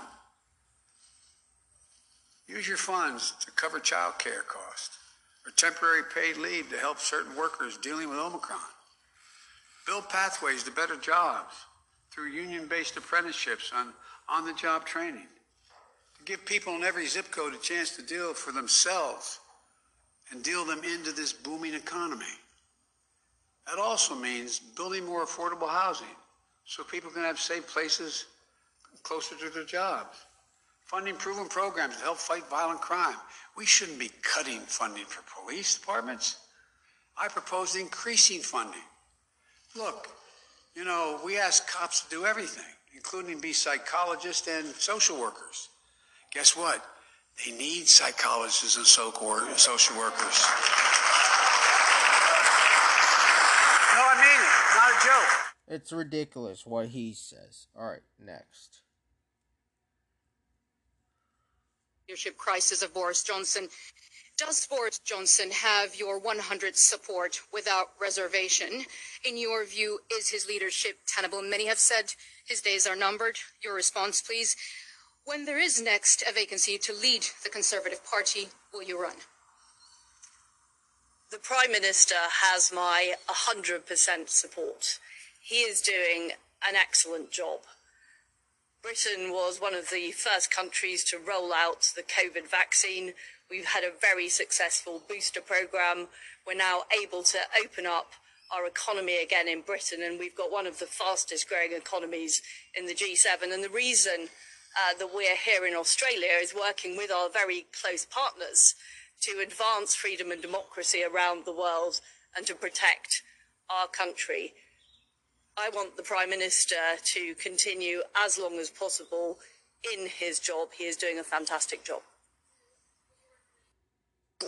Use your funds to cover child care costs or temporary paid leave to help certain workers dealing with Omicron. Build pathways to better jobs through union based apprenticeships on on the job training. To give people in every zip code a chance to deal for themselves and deal them into this booming economy. That also means building more affordable housing so people can have safe places closer to their jobs. Funding proven programs to help fight violent crime. We shouldn't be cutting funding for police departments. I propose increasing funding. Look, you know, we ask cops to do everything, including be psychologists and social workers. Guess what? They need psychologists and social workers. No, I mean it. Not a joke. It's ridiculous what he says. All right, next. leadership crisis of Boris Johnson. Does Boris Johnson have your 100 support without reservation? In your view, is his leadership tenable? Many have said his days are numbered. Your response, please. When there is next a vacancy to lead the Conservative Party, will you run? The Prime Minister has my 100% support. He is doing an excellent job. Britain was one of the first countries to roll out the COVID vaccine. We've had a very successful booster program. We're now able to open up our economy again in Britain, and we've got one of the fastest growing economies in the G7. And the reason uh, that we're here in Australia is working with our very close partners to advance freedom and democracy around the world and to protect our country. I want the Prime Minister to continue as long as possible in his job. He is doing a fantastic job.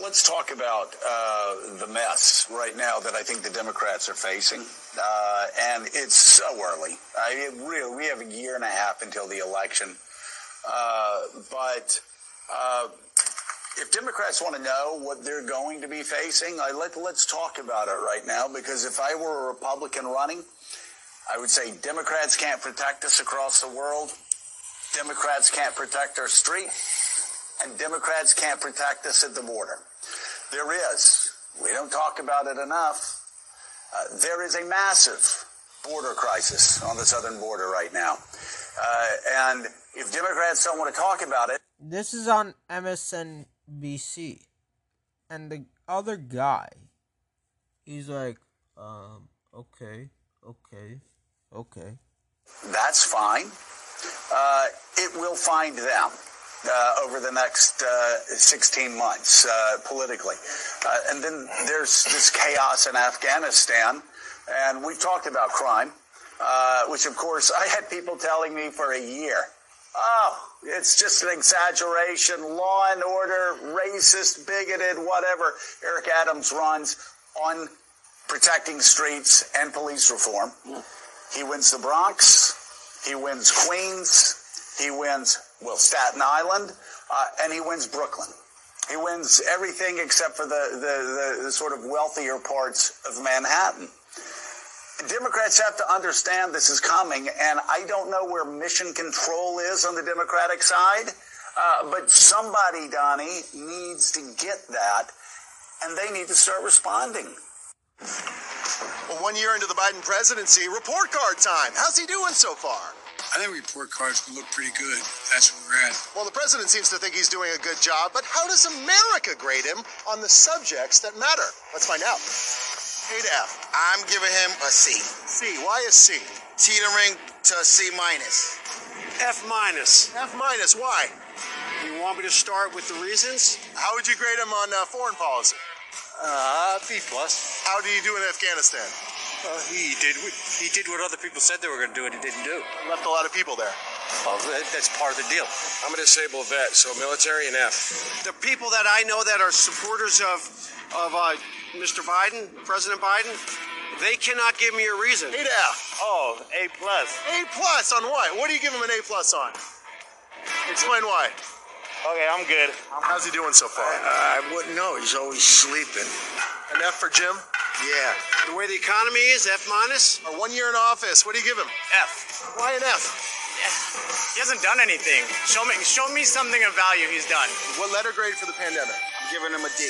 Let's talk about uh, the mess right now that I think the Democrats are facing. Uh, and it's so early. I mean, really, we have a year and a half until the election. Uh, but Uh, if Democrats want to know what they're going to be facing, I let, let's talk about it right now because if I were a Republican running, I would say Democrats can't protect us across the world. Democrats can't protect our street and Democrats can't protect us at the border. There is. We don't talk about it enough. Uh, there is a massive border crisis on the southern border right now. Uh, and if Democrats don't want to talk about it, this is on MSNBC, and the other guy, he's like, um, okay, okay, okay. That's fine. Uh, it will find them. Uh, over the next uh, 16 months uh, politically. Uh, and then there's this chaos in Afghanistan, and we've talked about crime, uh, which of course I had people telling me for a year. Oh, it's just an exaggeration, law and order, racist, bigoted, whatever. Eric Adams runs on protecting streets and police reform. He wins the Bronx, he wins Queens, he wins, well, Staten Island, uh, and he wins Brooklyn. He wins everything except for the, the, the, the sort of wealthier parts of Manhattan. Democrats have to understand this is coming, and I don't know where mission control is on the Democratic side, uh, but somebody, Donnie, needs to get that, and they need to start responding. Well, one year into the Biden presidency, report card time. How's he doing so far? I think report cards will look pretty good. That's where we're at. Well, the president seems to think he's doing a good job, but how does America grade him on the subjects that matter? Let's find out. A to F. I'm giving him a C. C. Why a C? Teetering to a C minus. F minus. F minus. Why? You want me to start with the reasons? How would you grade him on uh, foreign policy? Uh, B plus. How do you do in Afghanistan? Uh, he did. He did what other people said they were going to do, and he didn't do. Left a lot of people there. Well, that's part of the deal. I'm a disabled vet, so military and F. The people that I know that are supporters of of uh, Mr. Biden, President Biden, they cannot give me a reason. A to F. Oh, A plus. A plus on what? What do you give him an A plus on? Explain why. Okay, I'm good. How's he doing so far? Uh, I wouldn't know. He's always sleeping. An F for Jim? Yeah. The way the economy is, F minus. Or one year in office, what do you give him? F. Why an F? He hasn't done anything. Show me, show me something of value he's done. What letter grade for the pandemic? I'm giving him a D.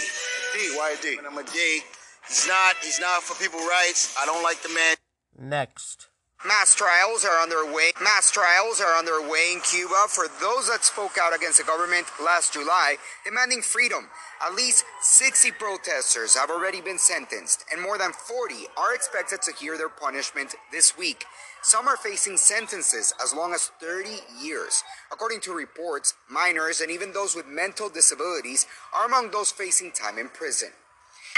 D. Why a D? Giving him a D. He's not. He's not for people rights. I don't like the man. Next. Mass trials are underway. Mass trials are underway in Cuba for those that spoke out against the government last July, demanding freedom. At least 60 protesters have already been sentenced, and more than 40 are expected to hear their punishment this week. Some are facing sentences as long as 30 years. According to reports, minors and even those with mental disabilities are among those facing time in prison.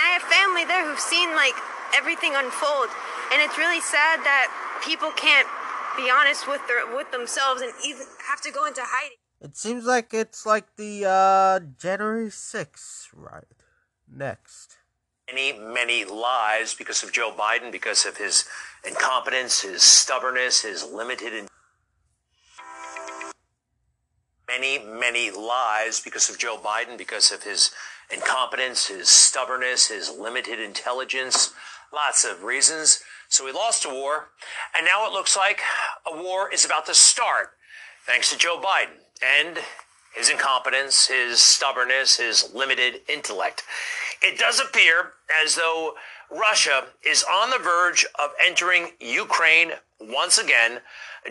I have family there who've seen like everything unfold, and it's really sad that people can't be honest with their with themselves and even have to go into hiding. It seems like it's like the uh, January 6th, right? Next. Many, many lies because of Joe Biden, because of his incompetence, his stubbornness, his limited. In- many, many lies because of Joe Biden, because of his incompetence, his stubbornness, his limited intelligence. Lots of reasons. So we lost a war, and now it looks like a war is about to start, thanks to Joe Biden and his incompetence, his stubbornness, his limited intellect. It does appear as though Russia is on the verge of entering Ukraine once again,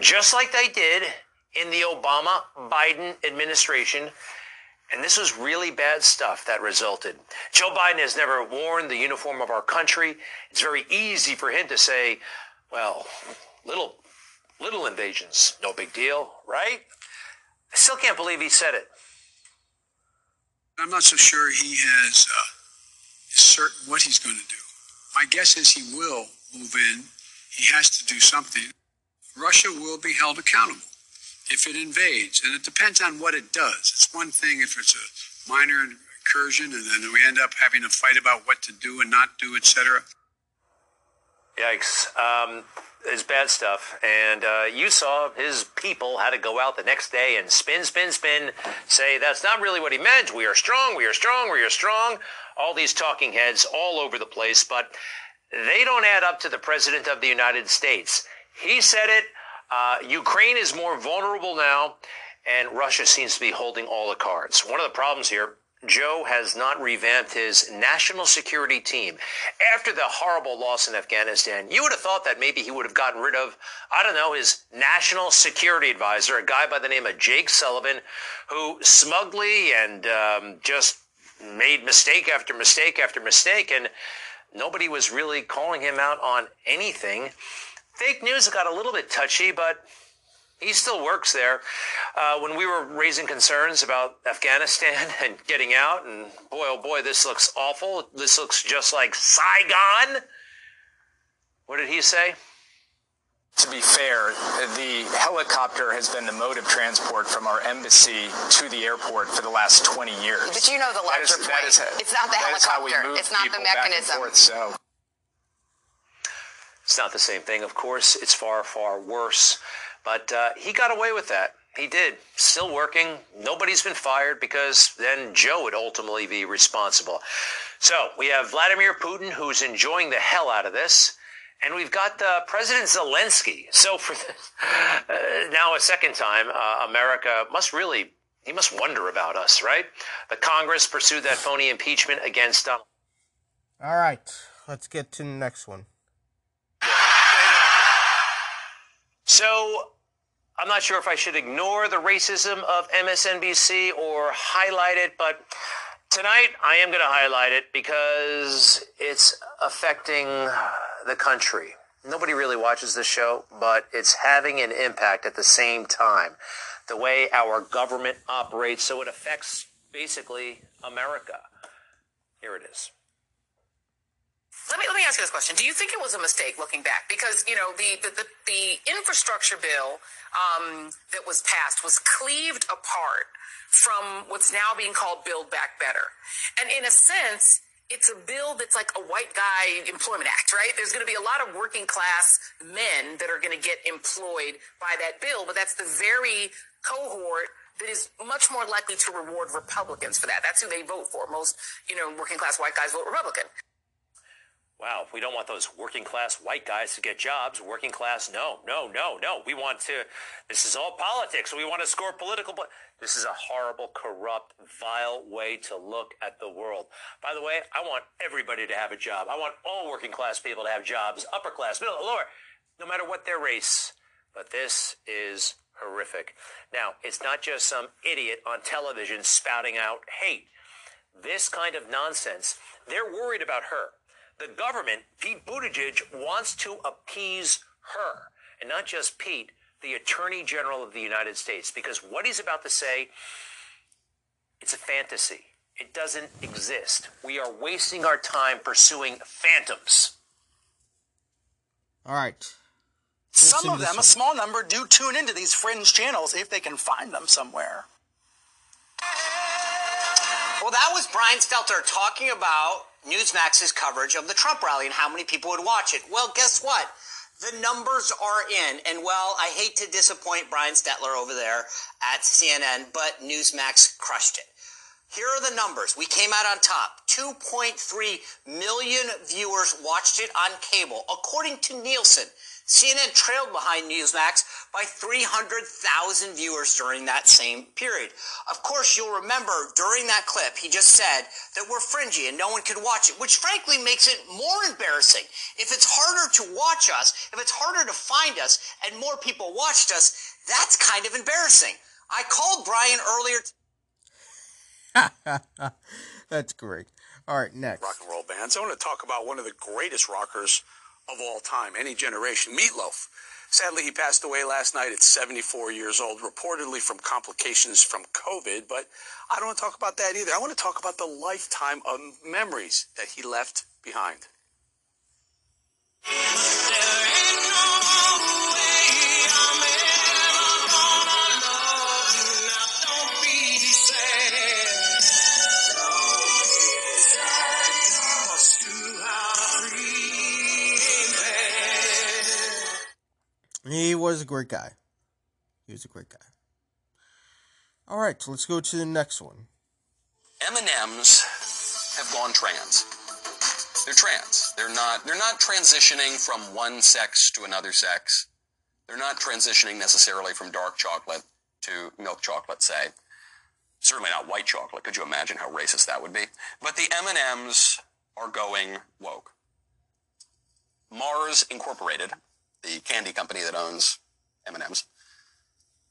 just like they did in the Obama Biden administration. And this was really bad stuff that resulted. Joe Biden has never worn the uniform of our country. It's very easy for him to say, well, little, little invasions, no big deal, right? I still can't believe he said it. I'm not so sure he has uh, is certain what he's going to do. My guess is he will move in. He has to do something. Russia will be held accountable if it invades, and it depends on what it does. It's one thing if it's a minor incursion, and then we end up having to fight about what to do and not do, etc. Yikes. Um, it's bad stuff. And uh, you saw his people had to go out the next day and spin, spin, spin, say that's not really what he meant. We are strong, we are strong, we are strong. All these talking heads all over the place, but they don't add up to the President of the United States. He said it. Uh, Ukraine is more vulnerable now, and Russia seems to be holding all the cards. One of the problems here Joe has not revamped his national security team. After the horrible loss in Afghanistan, you would have thought that maybe he would have gotten rid of, I don't know, his national security advisor, a guy by the name of Jake Sullivan, who smugly and um, just made mistake after mistake after mistake, and nobody was really calling him out on anything. Fake news got a little bit touchy, but he still works there. Uh, when we were raising concerns about Afghanistan and getting out, and boy, oh boy, this looks awful. This looks just like Saigon. What did he say? To be fair, the helicopter has been the mode of transport from our embassy to the airport for the last 20 years. But you know the larger that is, point. That is, it's not the helicopter. It's not the mechanism. Forth, so. It's not the same thing, of course. It's far, far worse. But uh, he got away with that. He did. Still working. Nobody's been fired because then Joe would ultimately be responsible. So we have Vladimir Putin, who's enjoying the hell out of this. And we've got uh, President Zelensky. So for uh, now a second time, uh, America must really, he must wonder about us, right? The Congress pursued that phony impeachment against Donald. All right, let's get to the next one. So I'm not sure if I should ignore the racism of MSNBC or highlight it, but tonight I am going to highlight it because it's affecting the country. Nobody really watches this show, but it's having an impact at the same time. The way our government operates, so it affects basically America. Here it is. Let me let me ask you this question: Do you think it was a mistake looking back? Because you know the the, the, the infrastructure bill um, that was passed was cleaved apart from what's now being called Build Back Better, and in a sense, it's a bill that's like a white guy employment act, right? There's going to be a lot of working class men that are going to get employed by that bill, but that's the very cohort that is much more likely to reward Republicans for that. That's who they vote for. Most, you know, working class white guys vote Republican. Wow, we don't want those working class white guys to get jobs. Working class, no, no, no, no. We want to, this is all politics. We want to score political. But this is a horrible, corrupt, vile way to look at the world. By the way, I want everybody to have a job. I want all working class people to have jobs, upper class, middle, lower, no matter what their race. But this is horrific. Now, it's not just some idiot on television spouting out hate. This kind of nonsense, they're worried about her. The government, Pete Buttigieg, wants to appease her. And not just Pete, the Attorney General of the United States. Because what he's about to say, it's a fantasy. It doesn't exist. We are wasting our time pursuing phantoms. All right. Some of them, a small number, do tune into these fringe channels if they can find them somewhere. Well, that was Brian Stelter talking about Newsmax's coverage of the Trump rally and how many people would watch it. Well, guess what? The numbers are in. And well, I hate to disappoint Brian Stelter over there at CNN, but Newsmax crushed it. Here are the numbers. We came out on top. 2.3 million viewers watched it on cable, according to Nielsen. CNN trailed behind Newsmax by 300,000 viewers during that same period. Of course, you'll remember during that clip, he just said that we're fringy and no one could watch it, which frankly makes it more embarrassing. If it's harder to watch us, if it's harder to find us, and more people watched us, that's kind of embarrassing. I called Brian earlier. That's great. All right, next. Rock and roll bands. I want to talk about one of the greatest rockers of all time, any generation, Meatloaf. Sadly, he passed away last night at 74 years old, reportedly from complications from COVID. But I don't want to talk about that either. I want to talk about the lifetime of memories that he left behind. He was a great guy. He was a great guy. All right, so let's go to the next one. M&Ms have gone trans. They're trans. They're not they're not transitioning from one sex to another sex. They're not transitioning necessarily from dark chocolate to milk chocolate, say. Certainly not white chocolate. Could you imagine how racist that would be? But the M&Ms are going woke. Mars Incorporated, the candy company that owns M&Ms,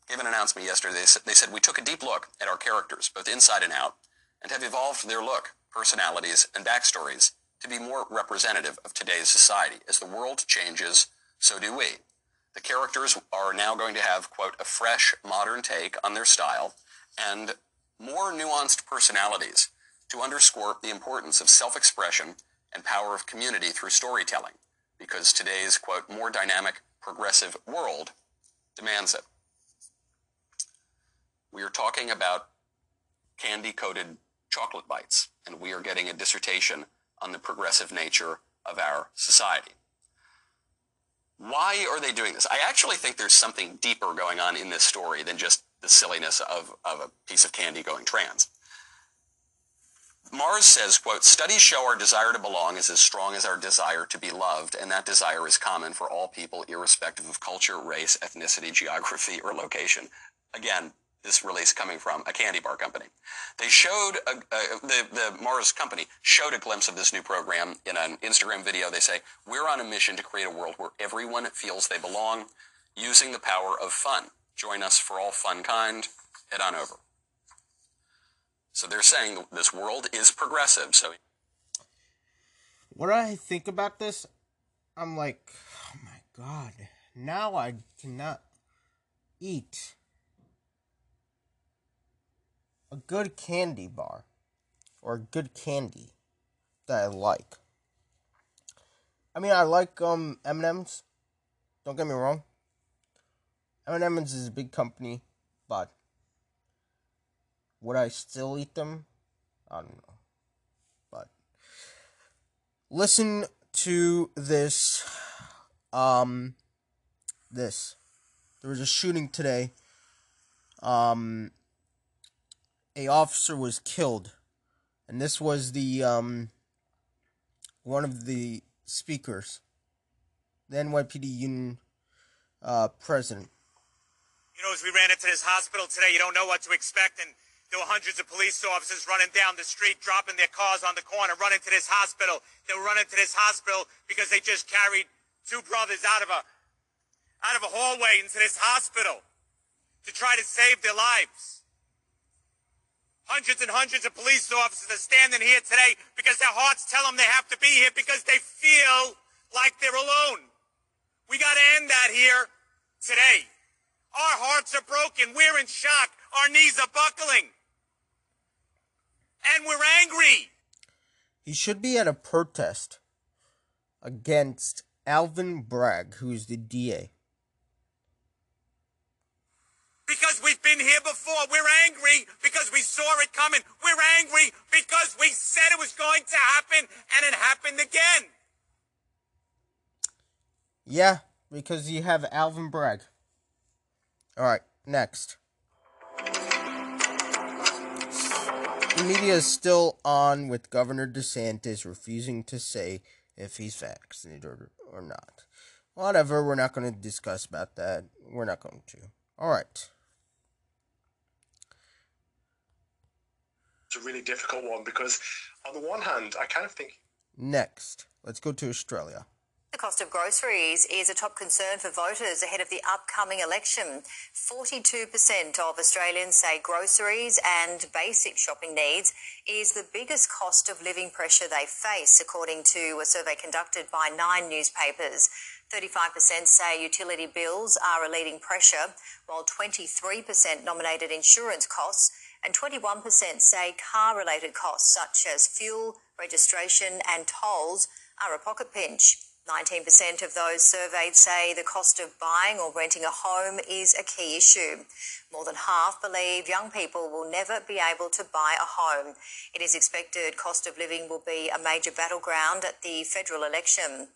gave an announcement yesterday. They said, they said, We took a deep look at our characters, both inside and out, and have evolved their look, personalities, and backstories to be more representative of today's society. As the world changes, so do we. The characters are now going to have, quote, a fresh, modern take on their style and more nuanced personalities to underscore the importance of self expression and power of community through storytelling, because today's, quote, more dynamic, progressive world demands it. We are talking about candy coated chocolate bites, and we are getting a dissertation on the progressive nature of our society. Why are they doing this? I actually think there's something deeper going on in this story than just the silliness of, of a piece of candy going trans. Mars says, quote, studies show our desire to belong is as strong as our desire to be loved, and that desire is common for all people, irrespective of culture, race, ethnicity, geography, or location. Again, this release coming from a candy bar company. They showed a, a, the the Mars company showed a glimpse of this new program in an Instagram video. They say we're on a mission to create a world where everyone feels they belong, using the power of fun. Join us for all fun kind. Head on over. So they're saying this world is progressive. So what I think about this, I'm like, oh my god, now I cannot eat a good candy bar or a good candy that I like. I mean, I like um M&Ms. Don't get me wrong. M&M's is a big company, would I still eat them? I don't know. But listen to this um this. There was a shooting today. Um a officer was killed, and this was the um, one of the speakers, the NYPD union uh, president. You know, as we ran into this hospital today, you don't know what to expect, and there were hundreds of police officers running down the street, dropping their cars on the corner, running to this hospital. They were running to this hospital because they just carried two brothers out of a out of a hallway into this hospital to try to save their lives. Hundreds and hundreds of police officers are standing here today because their hearts tell them they have to be here because they feel like they're alone. We got to end that here today. Our hearts are broken. We're in shock. Our knees are buckling. And we're angry. He should be at a protest against Alvin Bragg, who's the DA. because we've been here before. We're angry because we saw it coming. We're angry because we said it was going to happen and it happened again. Yeah, because you have Alvin Bragg. All right, next. Media is still on with Governor DeSantis refusing to say if he's vaccinated or, or not. Whatever, we're not going to discuss about that. We're not going to. All right. It's a really difficult one because, on the one hand, I kind of think. Next, let's go to Australia. The cost of groceries is a top concern for voters ahead of the upcoming election. 42% of Australians say groceries and basic shopping needs is the biggest cost of living pressure they face, according to a survey conducted by nine newspapers. 35% say utility bills are a leading pressure, while 23% nominated insurance costs and 21% say car related costs such as fuel, registration, and tolls are a pocket pinch. 19% of those surveyed say the cost of buying or renting a home is a key issue. More than half believe young people will never be able to buy a home. It is expected cost of living will be a major battleground at the federal election.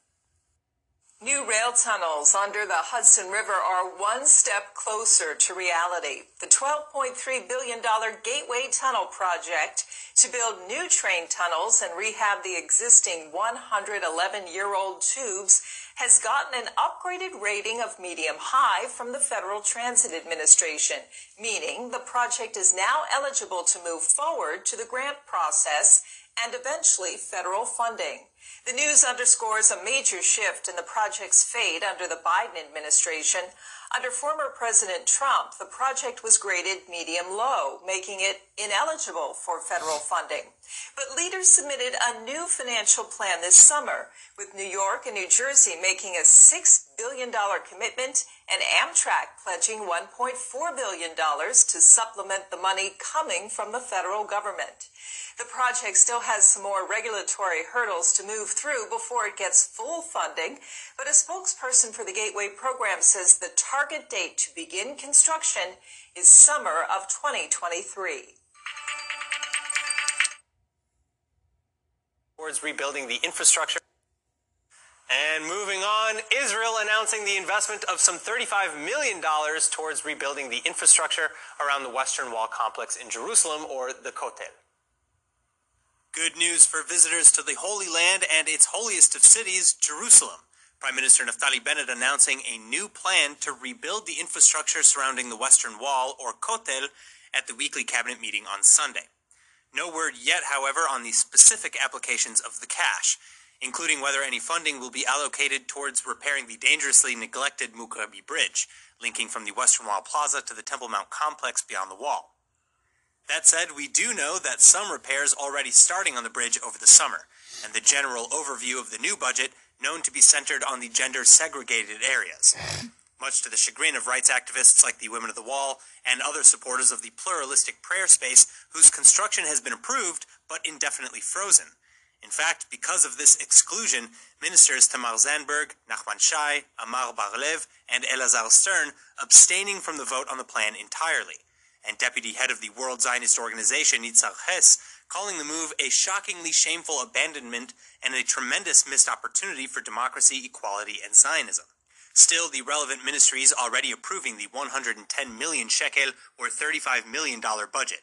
New rail tunnels under the Hudson River are one step closer to reality. The $12.3 billion Gateway Tunnel project to build new train tunnels and rehab the existing 111 year old tubes has gotten an upgraded rating of medium high from the Federal Transit Administration, meaning the project is now eligible to move forward to the grant process and eventually federal funding. The news underscores a major shift in the project's fate under the Biden administration. Under former President Trump, the project was graded medium low, making it ineligible for federal funding. But leaders submitted a new financial plan this summer, with New York and New Jersey making a $6 billion commitment and Amtrak pledging $1.4 billion to supplement the money coming from the federal government. The project still has some more regulatory hurdles to move through before it gets full funding, but a spokesperson for the Gateway program says the target date to begin construction is summer of 2023. Towards rebuilding the infrastructure. And moving on, Israel announcing the investment of some $35 million towards rebuilding the infrastructure around the Western Wall complex in Jerusalem, or the Kotel. Good news for visitors to the Holy Land and its holiest of cities, Jerusalem. Prime Minister Naftali Bennett announcing a new plan to rebuild the infrastructure surrounding the Western Wall, or Kotel, at the weekly cabinet meeting on Sunday. No word yet, however, on the specific applications of the cash, including whether any funding will be allocated towards repairing the dangerously neglected Mugrabi Bridge, linking from the Western Wall Plaza to the Temple Mount complex beyond the wall. That said, we do know that some repairs already starting on the bridge over the summer, and the general overview of the new budget known to be centered on the gender segregated areas. Much to the chagrin of rights activists like the Women of the Wall and other supporters of the pluralistic prayer space whose construction has been approved but indefinitely frozen. In fact, because of this exclusion, ministers Tamar Zandberg, Nachman Shai, Omer Bar-Lev, and Elazar Stern abstaining from the vote on the plan entirely and deputy head of the World Zionist Organization, Yizhar Hess, calling the move a shockingly shameful abandonment and a tremendous missed opportunity for democracy, equality, and Zionism. Still, the relevant ministries already approving the 110 million shekel or $35 million budget.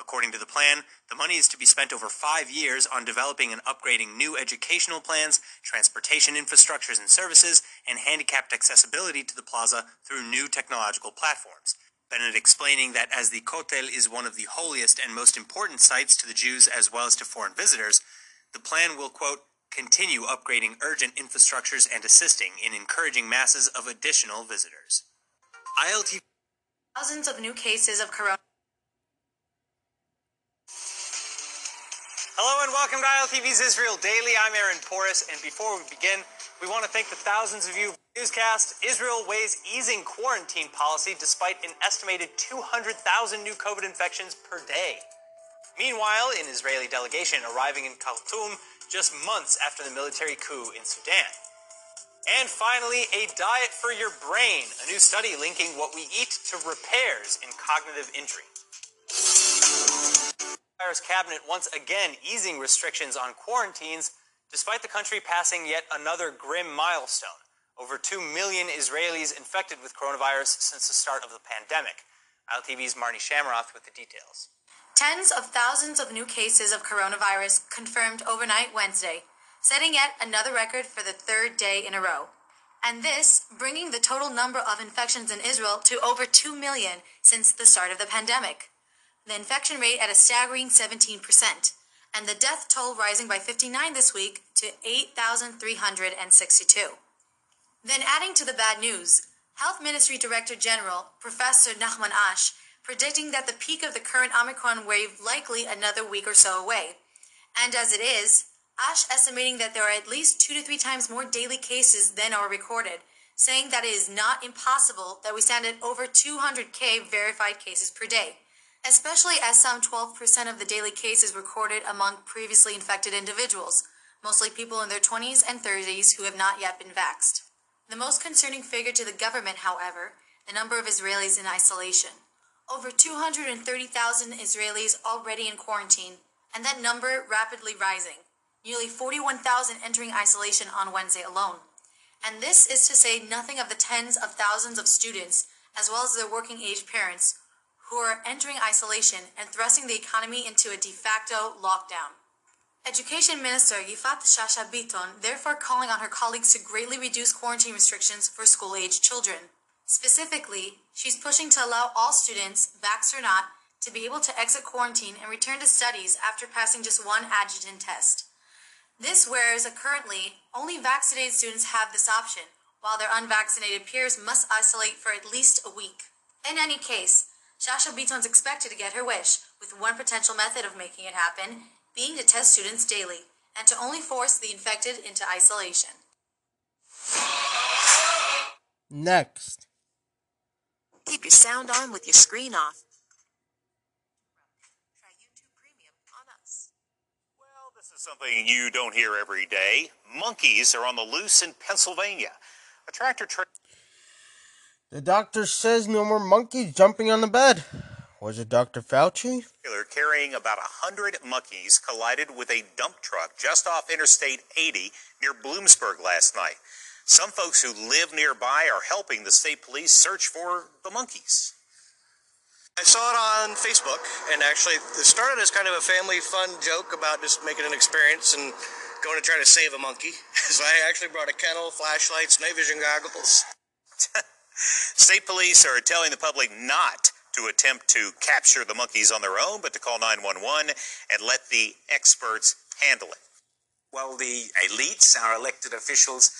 According to the plan, the money is to be spent over five years on developing and upgrading new educational plans, transportation infrastructures and services, and handicapped accessibility to the plaza through new technological platforms. Bennett explaining that as the Kotel is one of the holiest and most important sites to the Jews as well as to foreign visitors, the plan will, quote, continue upgrading urgent infrastructures and assisting in encouraging masses of additional visitors. ILT Thousands of new cases of corona. Hello and welcome to ILTV's Israel Daily. I'm Aaron Porras, and before we begin, we want to thank the thousands of you. Newscast Israel weighs easing quarantine policy despite an estimated 200,000 new COVID infections per day. Meanwhile, an Israeli delegation arriving in Khartoum just months after the military coup in Sudan. And finally, a diet for your brain, a new study linking what we eat to repairs in cognitive injury. Virus cabinet once again easing restrictions on quarantines despite the country passing yet another grim milestone over 2 million Israelis infected with coronavirus since the start of the pandemic. ILTV's Marnie Shamroth with the details. Tens of thousands of new cases of coronavirus confirmed overnight Wednesday, setting yet another record for the third day in a row. And this bringing the total number of infections in Israel to over 2 million since the start of the pandemic. The infection rate at a staggering 17%, and the death toll rising by 59 this week to 8,362. Then adding to the bad news, Health Ministry Director General Professor Nachman Ash predicting that the peak of the current Omicron wave likely another week or so away. And as it is, Ash estimating that there are at least two to three times more daily cases than are recorded, saying that it is not impossible that we stand at over 200k verified cases per day especially as some 12% of the daily cases recorded among previously infected individuals, mostly people in their 20s and 30s who have not yet been vaxxed. The most concerning figure to the government, however, the number of Israelis in isolation. Over 230,000 Israelis already in quarantine, and that number rapidly rising. Nearly 41,000 entering isolation on Wednesday alone. And this is to say nothing of the tens of thousands of students, as well as their working age parents, who are entering isolation and thrusting the economy into a de facto lockdown. Education Minister Yifat Shasha Biton therefore calling on her colleagues to greatly reduce quarantine restrictions for school-age children. Specifically, she's pushing to allow all students, vaxxed or not, to be able to exit quarantine and return to studies after passing just one antigen test. This whereas currently only vaccinated students have this option, while their unvaccinated peers must isolate for at least a week. In any case, Shasha Biton's expected to get her wish, with one potential method of making it happen being to test students daily and to only force the infected into isolation. Next. Keep your sound on with your screen off. Try YouTube Premium on us. Well, this is something you don't hear every day. Monkeys are on the loose in Pennsylvania. A tractor trailer. The doctor says no more monkeys jumping on the bed. Was it Dr. Fauci? carrying about 100 monkeys collided with a dump truck just off Interstate 80 near Bloomsburg last night. Some folks who live nearby are helping the state police search for the monkeys. I saw it on Facebook, and actually, it started as kind of a family fun joke about just making an experience and going to try to save a monkey. So I actually brought a kennel, flashlights, night vision goggles. State police are telling the public not to attempt to capture the monkeys on their own, but to call 911 and let the experts handle it. Well, the elites, our elected officials,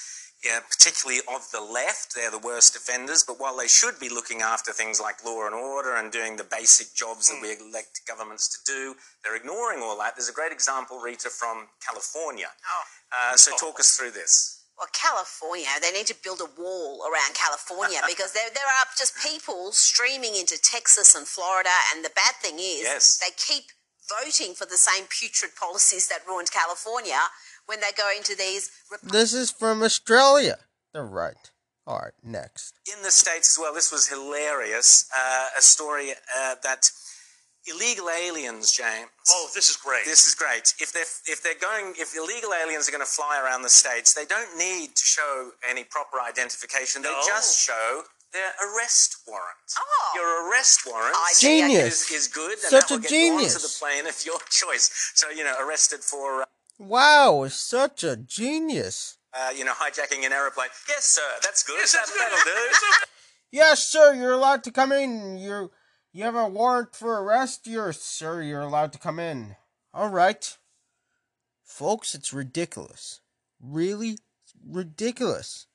yeah, particularly of the left, they're the worst offenders. But while they should be looking after things like law and order and doing the basic jobs that we elect governments to do, they're ignoring all that. There's a great example, Rita, from California. Oh. Uh, so talk us through this. Well, California, they need to build a wall around California because there, there are just people streaming into Texas and Florida. And the bad thing is, Yes. they keep voting for the same putrid policies that ruined California when they go into these. This is from Australia. They're right. All right, next. in the states as well. This was hilarious. Uh, a story uh, that illegal aliens, James. Oh, this is great. This is great. If they're if they're going, if illegal aliens are going to fly around the states, they don't need to show any proper identification. They No. just show their arrest warrant. Oh. Your arrest warrant Genius. is, is good, and Such that will a get you onto genius. the plane of your choice. So you know, arrested for. Uh, Wow, such a genius. uh, you know, hijacking an airplane. Yes, sir. That's good. that, That'll do. Yes, sir, you're allowed to come in. You you have a warrant for arrest? You're sir, you're allowed to come in. All right. Folks, it's ridiculous. Really ridiculous.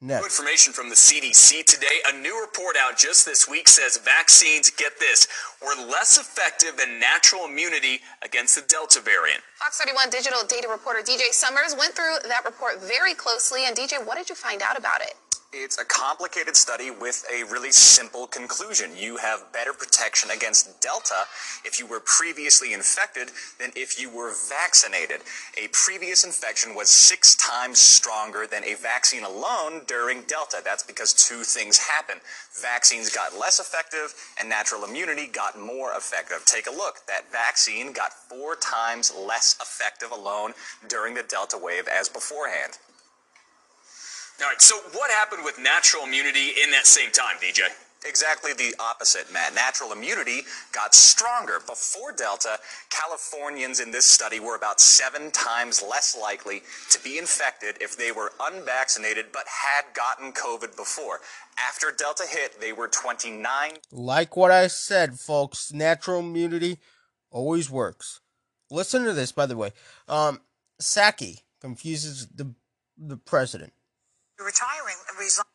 New Next. information from the CDC today. A new report out just this week says vaccines, get this, were less effective than natural immunity against the Delta variant. Fox 31 digital data reporter DJ Summers went through that report very closely. And DJ, what did you find out about it? It's a complicated study with a really simple conclusion. You have better protection against Delta if you were previously infected than if you were vaccinated. A previous infection was six times stronger than a vaccine alone during Delta. That's because two things happen. Vaccines got less effective and natural immunity got more effective. Take a look. That vaccine got four times less effective alone during the Delta wave as beforehand. All right, so what happened with natural immunity in that same time, DJ? Exactly the opposite, Matt. Natural immunity got stronger. Before Delta, Californians in this study were about seven times less likely to be infected if they were unvaccinated but had gotten COVID before. After Delta hit, they were 29 Like what I said, folks, natural immunity always works. Listen to this, by the way. Um, Psaki confuses the the president. You're retiring and resigning.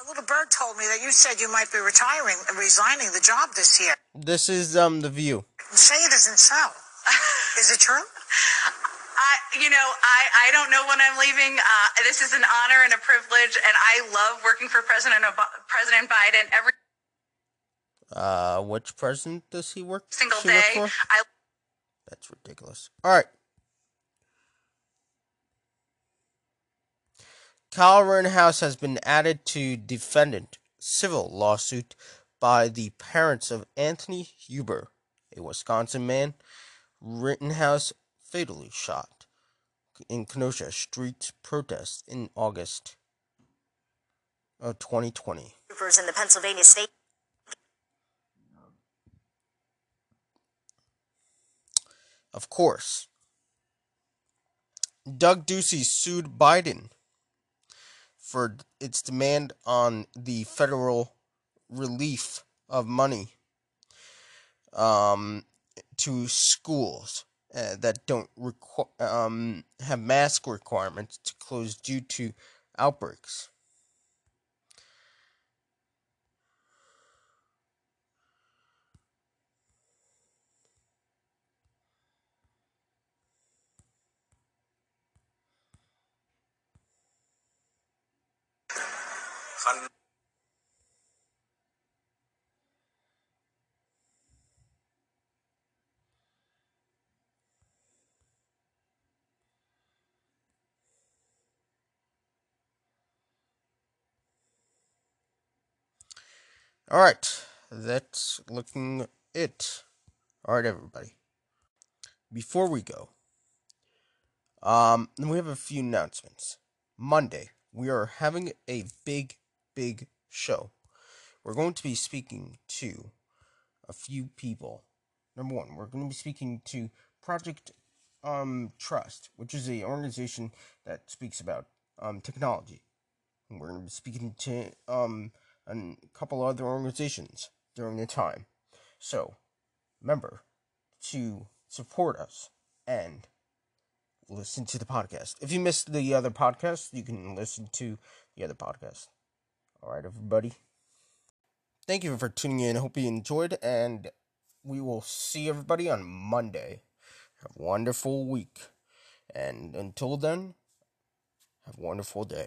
A little bird told me that you said you might be retiring and resigning the job this year. This is um the view. Say it isn't so. Is it true? I, you know, I, I don't know when I'm leaving. Uh, this is an honor and a privilege, and I love working for President Ob- President Biden every Uh, which president does he work? single she work day. for? I That's ridiculous. All right. Kyle Rittenhouse has been added to defendant civil lawsuit by the parents of Anthony Huber, a Wisconsin man Rittenhouse fatally shot in Kenosha street protest in August. of 2020. In the Pennsylvania state. Of course, Doug Ducey sued Biden for its demand on the federal relief of money um, to schools uh, that don't requ- um, have mask requirements to close due to outbreaks. All right, that's looking it. All right, everybody. Before we go, um, we have a few announcements. Monday, we are having a big, big show. We're going to be speaking to a few people. Number one, we're going to be speaking to Project um, Trust, which is a organization that speaks about um, technology. And we're going to be speaking to um, a couple other organizations during the time. So, remember to support us and listen to the podcast. If you missed the other podcast, you can listen to the other podcast. All right, everybody. Thank you for tuning in. Hope you enjoyed, and we will see everybody on Monday. Have a wonderful week. And until then, have a wonderful day.